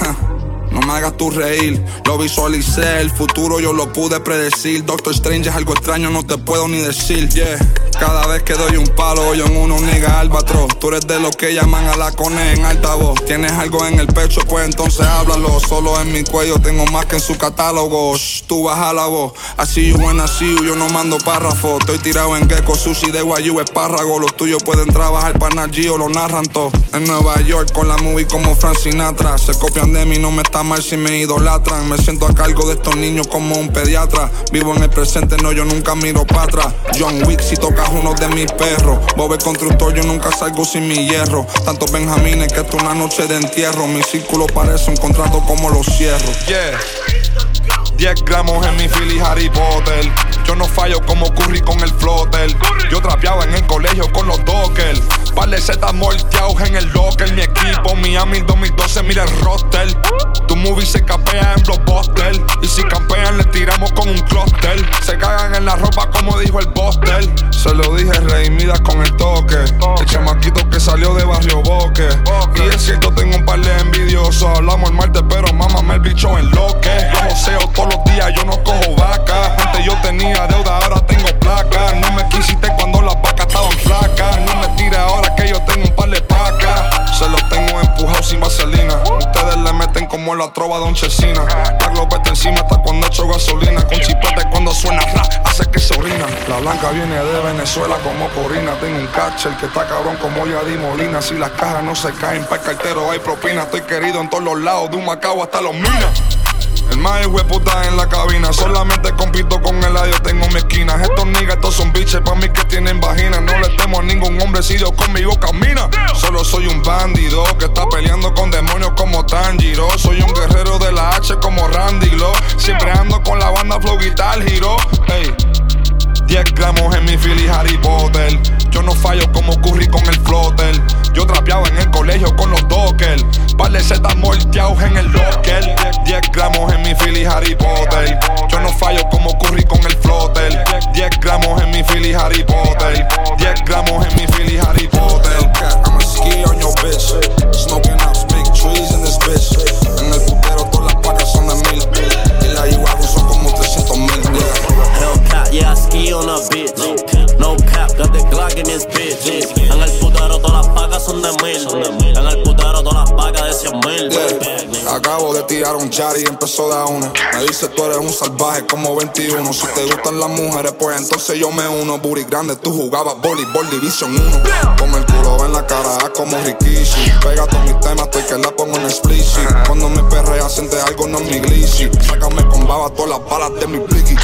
No me hagas tu reír, lo visualicé, el futuro yo lo pude predecir. Doctor Strange es algo extraño, no te puedo ni decir, yeah. Cada vez que doy un palo, yo en uno nega albatros. Tú eres de los que llaman a la cone en altavoz. Tienes algo en el pecho, pues entonces háblalo. Solo en mi cuello tengo más que en su catálogo. Shh, tú baja la voz. Así you when así yo no mando párrafo. Estoy tirado en gecko, sushi de guayu, espárrago. Los tuyos pueden trabajar para o lo narran todo. En Nueva York con la movie como Frank Sinatra. Se copian de mí, no me mal si me idolatran. Me siento a cargo de estos niños como un pediatra. Vivo en el presente, no, yo nunca miro para atrás. John Wick si tocas uno de mis perros. Bob el constructor, yo nunca salgo sin mi hierro. Tantos benjamines que esto una noche de entierro. Mi círculo parece un contrato como lo cierro. Yeah. 10 gramos en mi Philly Harry Potter. Yo no fallo como Curry con el flotel. Yo trapeaba en el colegio con los Dockers. Par de zetas molteados en el locker. Equipo, Miami 2012, mira el roster. Tu movie se capea en blockbuster. Y si campean, le tiramos con un clúster. Se cagan en la ropa como dijo el Buster. Se lo dije, Rey, midas con el toque. El chamaquito que salió de Barrio Boque. Y es cierto, tengo un par de envidiosos. Hablamos el martes, pero mamá el bicho en loque. Yo joseo todos los días, yo no cojo vaca. Antes yo tenía deuda, ahora tengo placa. No me quisiste cuando las vacas estaban flacas. No me tires ahora que yo tengo un par de pacas. Se los tengo empujado sin vaselina. Ustedes le meten como la trova de un chesina. La glopeta encima hasta cuando echo gasolina. Con chipete cuando suena hace que se orina. La blanca viene de Venezuela como corina. Tengo un catcher que está cabrón como Yadi Molina. Si las cajas no se caen, para el cartero hay propina. Estoy querido en todos los lados, de un macao hasta los minas. El más puta en la cabina. Solamente compito con el adiós, tengo mi esquina. Estos niggas, estos son biches pa' mí que tienen vagina. No le temo a ningún hombre si Dios conmigo camina. Solo soy un bandido que está peleando con demonios como Tanjiro. Soy un guerrero de la H como Randy Glow. Siempre ando con la banda Flow Guitar Hero. Hey. 10 gramos en mi Philly Harry Potter. Yo no fallo como Curry con el flotel. Yo trapeaba en el colegio con los dockers. Par de zetas molteados en el locker. 10 gramos en mi Philly Harry Potter. Yo no fallo como Curry con el flotel. 10 gramos en mi Philly Harry Potter. 10 gramos en mi Philly Harry Potter. I'm a ski on your bitch. Smoking out big trees in this bitch. I ski. No cap, got the Glock in this bitch. En el putero todas las pacas son de mil. En el putero todas las pacas de 100 mil. Acabo de tirar un chari y empezó de una. Me dice tú eres un salvaje como 21. Si te gustan las mujeres, pues entonces yo me uno. Booty grande, tú jugabas voleibol Division 1. Como el culo en la cara, ah, como Rikishi. Pega todos mis temas, estoy que la pongo en explicit. Cuando me perrea, siente algo, no es mi glitchy. Sácame con baba todas las balas de mi pliqui.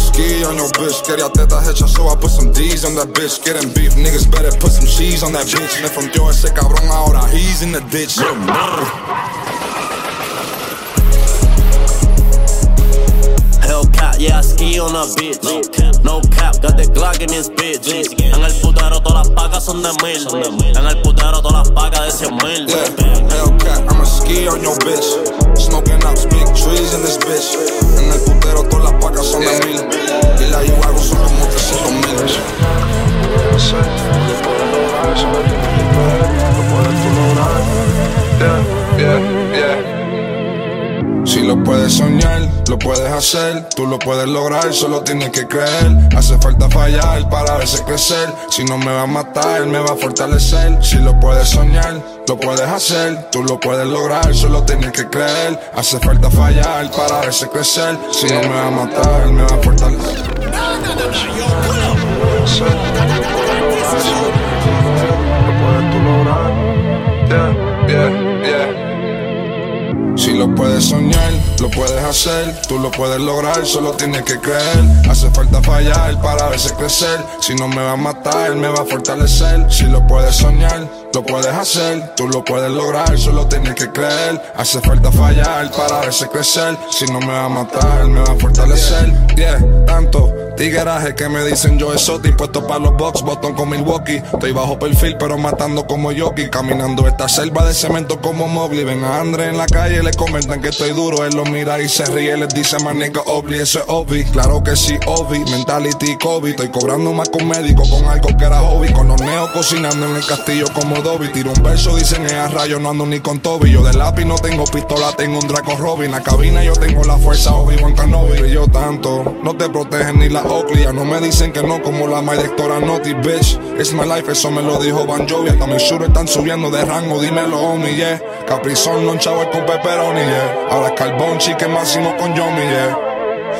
And I ski on your bitch, quería tetas hechas, so I put some D's on that bitch. Getting beef, niggas better put some cheese on that bitch. Me fronteó ese cabrón, ahora he's in the ditch. Hellcat, yeah, I ski on a bitch. No cap, got the Glock in this bitch. En el putero todas las pacas son de mil. En el putero todas las pacas de 100 mil. Hellcat, I'ma ski on your bitch. Smoking out big trees in this bitch. En el putero todas las pacas son de mil. Y la igual son como 300 mil. Lo puedes soñar, lo puedes hacer, tú lo puedes lograr, solo tienes que creer. Hace falta fallar para verse crecer. Si no me va a matar, me va a fortalecer. Si lo puedes soñar, lo puedes hacer, tú lo puedes lograr, solo tienes que creer. Hace falta fallar para verse crecer. Si no me va a matar, me va a fortalecer. Si lo puedes soñar, lo puedes hacer, tú lo puedes lograr, solo tienes que creer. Hace falta fallar para verse crecer. Si no me va a matar, me va a fortalecer. Si lo puedes soñar, lo puedes hacer, tú lo puedes lograr, solo tienes que creer. Hace falta fallar para verse crecer. Si no me va a matar, me va a fortalecer. Yeah, tanto. Tigueraje que me dicen yo exotic, puesto para los box, botón con Milwaukee. Estoy bajo perfil, pero matando como Yoki. Caminando esta selva de cemento como Mowgli. Ven a André en la calle, le comentan que estoy duro. Es lo mira y se ríe, les dice my nigga Obli, eso es Obi. Claro que sí, Obi, mentality Kobe. Estoy cobrando más con médico, con algo que era hobby. Con los neos cocinando en el castillo como Dobby. Tiro un verso, dicen es a rayo, no ando ni con Toby. Yo de lápiz no tengo pistola, tengo un Draco Robin. En la cabina yo tengo la fuerza Obi Juan Canovi. Y yo tanto, no te protegen ni la Oakley. Ya no me dicen que no, como la directora Naughty, bitch. It's my life, eso me lo dijo Van Jovi. Hasta mis shooters están subiendo de rango, dímelo, homie, yeah. Caprizón, non chavo con pepperoni, yeah. Ahora carbón, chique máximo con Yomi, yeah.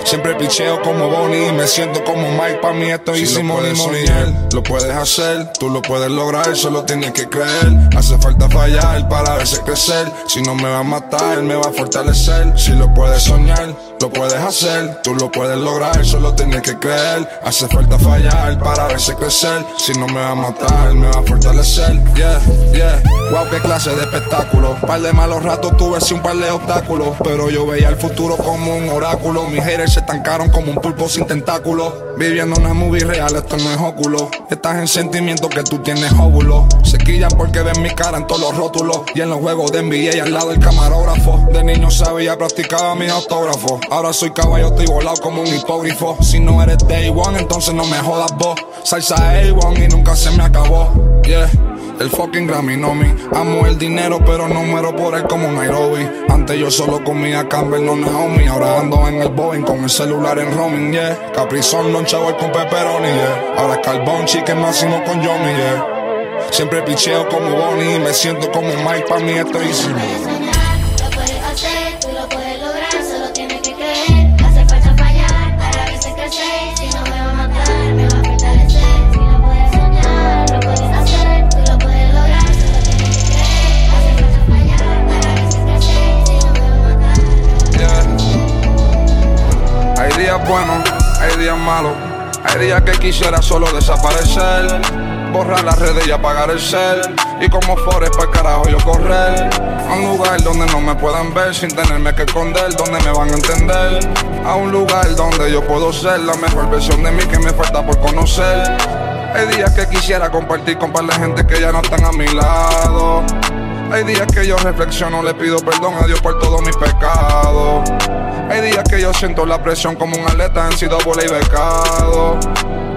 Siempre picheo como Bonnie me siento como Mike. Pa' mí esto Si easy lo money, soñar. Lo puedes hacer, tú lo puedes lograr, solo tienes que creer. Hace falta fallar para verse crecer. Si no me va a matar, me va a fortalecer. Si lo puedes soñar, lo puedes hacer, tú lo puedes lograr, solo tienes que creer. Hace falta fallar para verse crecer. Si no me va a matar, me va a fortalecer. Yeah, yeah. Wow, qué clase de espectáculo. Par de malos ratos tuve sí un par de obstáculos. Pero yo veía el futuro como un oráculo. Mis haters se estancaron como un pulpo sin tentáculos. Viviendo una movie real, esto no es óculo. Estás en sentimiento que tú tienes óvulo. Se quillan porque ven mi cara en todos los rótulos. Y en los juegos de NBA al lado del camarógrafo. De niño sabía, practicaba mi autógrafo. Ahora soy caballo, estoy volado como un hipógrafo. Si no eres day one, entonces no me jodas vos. Salsa A1 y nunca se me acabó. Yeah. El fucking Grammy no me Amo el dinero pero no muero por él como Nairobi. Antes yo solo comía Campbell, no Naomi. Ahora ando en el Boeing con el celular en roaming, yeah. Caprizón, Don Chavo con pepperoni, yeah. Ahora es carbón, chicken máximo con Yomi, yeah. Siempre picheo como Bonnie Me siento como Mike, pa' mí esto es easy días buenos, hay días malos. Hay días que quisiera solo desaparecer. Borrar las redes y apagar el cel. Y como Forest para carajo yo correr. A un lugar donde no me puedan ver sin tenerme que esconder. Donde me van a entender. A un lugar donde yo puedo ser la mejor versión de mí que me falta por conocer. Hay días que quisiera compartir con par de gente que ya no están a mi lado. Hay días que yo reflexiono, le pido perdón a Dios por todos mis pecados. Hay días que yo siento la presión como un atleta en sido y becado.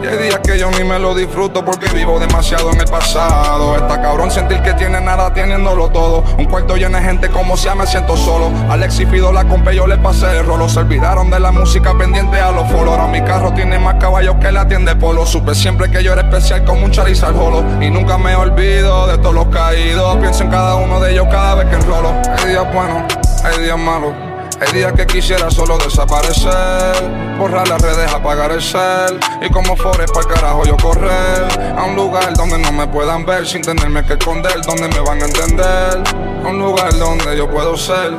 Y hay días que yo ni me lo disfruto porque vivo demasiado en el pasado. Está cabrón sentir que tiene nada teniéndolo todo. Un cuarto lleno de gente como si ya me siento solo. Alex y Fido la compré, yo le pasé el rolo. Se olvidaron de la música pendiente a los folos. Ahora mi carro tiene más caballos que la tienda de polo. Supe siempre que yo era especial como un Charizard Holo. Y nunca me olvido de todos los caídos. Pienso en cada uno de ellos cada vez que enrolo. Hay días buenos, hay días malos. Hay días que quisiera solo desaparecer, borrar las redes, apagar el cel y como Forest para carajo yo correr a un lugar donde no me puedan ver sin tenerme que esconder, donde me van a entender, a un lugar donde yo puedo ser,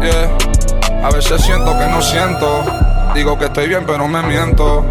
yeah. A veces siento que no siento, digo que estoy bien pero me miento.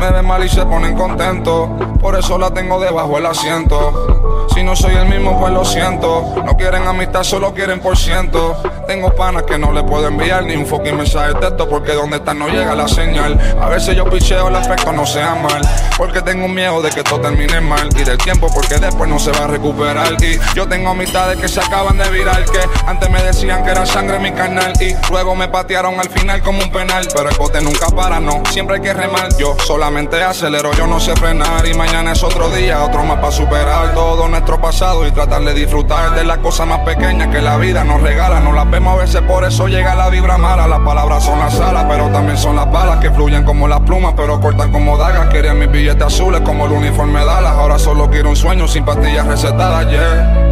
Me ven mal y se ponen contentos, por eso la tengo debajo del asiento. Si no soy el mismo, pues lo siento. No quieren amistad, solo quieren por ciento. Tengo panas que no le puedo enviar ni un fucking mensaje de texto porque donde están no llega la señal. A veces yo picheo, el efecto no sea mal. Porque tengo miedo de que esto termine mal. Y del tiempo porque después no se va a recuperar. Y yo tengo amistades que se acaban de virar. Que antes me decían que era sangre en mi canal. Y luego me patearon al final como un penal. Pero el bote nunca para, no. Siempre hay que remar. Yo solamente acelero, yo no sé frenar. Y mañana es otro día, otro más para superar todo nuestro pasado. Y tratar de disfrutar de las cosas más pequeñas que la vida nos regala. No las vemos a veces, por eso llega la vibra mala. Las palabras son las alas, pero también son las balas que fluyen como las plumas, pero cortan como dagas. Quería mis billetes azules como el uniforme de Dallas. Ahora solo quiero un sueño sin pastillas recetadas, yeah.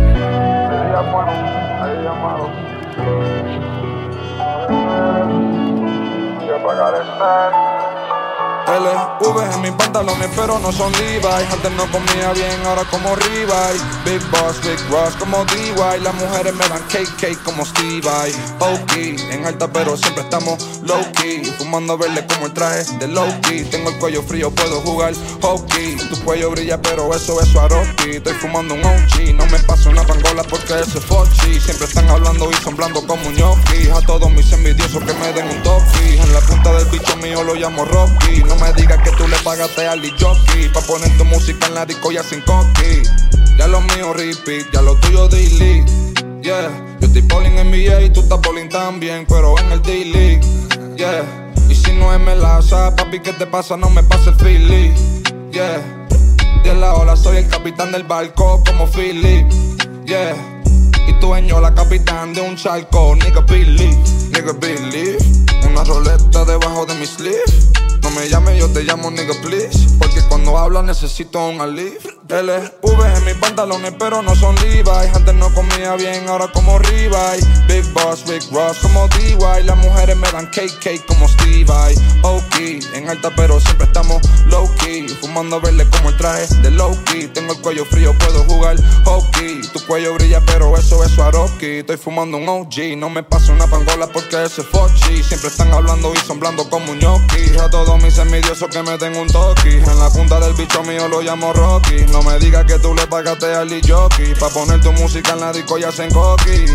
LV en mis pantalones, pero no son Levi's. Antes no comía bien, ahora como Reebok. Big Boss, Big Ross como DY. Las mujeres me dan cake, cake como Stevie. Oki, en alta, pero siempre estamos low key. Fumando verde como el traje de low key. Tengo el cuello frío, puedo jugar hockey. Tu cuello brilla, pero eso es Swarovski. Estoy fumando un OG, no me paso una pangola porque ese es Fochi. Siempre están hablando y son como un gnocchi. A todos mis envidiosos que me den un toki. En la punta del bicho mío lo llamo Rocky. Me digas que tú le pagaste al jockey Pa' poner tu música en la disco ya sin coqui Ya lo mío repeat, ya lo tuyo delete Yeah, Yo estoy bowling en NBA y tú estás bowling también, pero en el D-League, yeah. Y si no es melaza, papi, ¿qué te pasa? No me pasa el Philly, yeah. De la ola soy el capitán del barco como Philly, yeah. Y dueño la capitán de un charco, nigga Billy, nigga Billy. Una roleta debajo de mi sleeve. No me llames, yo te llamo nigga please. Porque cuando hablo necesito un alivio. LV en mis pantalones, pero no son Levi's. Antes no comía bien, ahora como Revive. Big Boss, Big Ross como DY. Las mujeres me dan cake, cake como Steve I. Ok, en alta, pero siempre estamos low key. Fumando verde como el traje de low key. Tengo el cuello frío, puedo jugar hockey. Tu cuello brilla, pero eso es Swarovski. Estoy fumando un OG, no me paso una pangola porque ese fochi. Siempre están hablando y son blando como un. A todos mis envidiosos que me den un toki. En la punta del bicho mío lo llamo Rocky. No me digas que tú le pagaste al jockey. Pa' poner tu música en la disco y hacen coqui.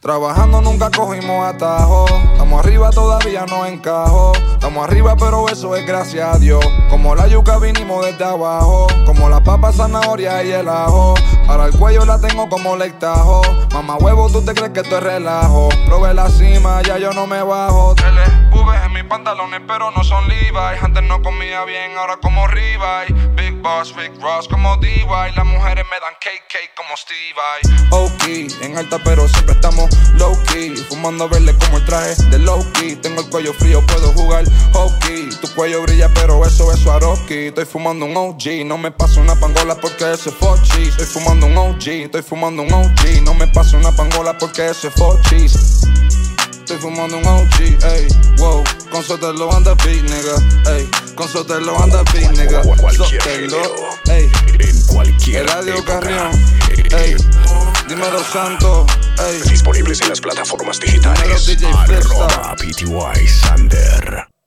Trabajando nunca cogimos atajo. Estamos arriba, todavía no encajo. Estamos arriba, pero eso es gracias a Dios. Como la yuca vinimos desde abajo. Como la papa, zanahoria y el ajo. Para el cuello la tengo como lectajo. Mamá huevo, tú te crees que esto es relajo. Probé la cima, ya yo no me bajo. LV en mis pantalones, pero no son Levi's. Antes no comía bien, ahora como Revive. Big Boss, Big Ross como DY. Las mujeres me dan cake como Steve I. Ok, en alta, pero siempre estamos low key. Fumando verde como el traje de low key. Tengo el cuello frío, puedo jugar hockey. Tu cuello brilla, pero eso es Swarovski. Estoy fumando un OG, no me paso una pangola porque ese es fochi. Estoy fumando un OG, estoy fumando un OG. No me paso una pangola porque ese es fochi. Estoy fumando un OG, ey, wow. Con Sotelo anda beat, nigga, ey. Con Sotelo anda beat, nigga. Sotelo, ey. En cualquier época. Carrión, ey. Dímelo Santo, ey. Disponibles en las plataformas digitales. Dímelo DJ Flexstar. Arroba PTY Sander.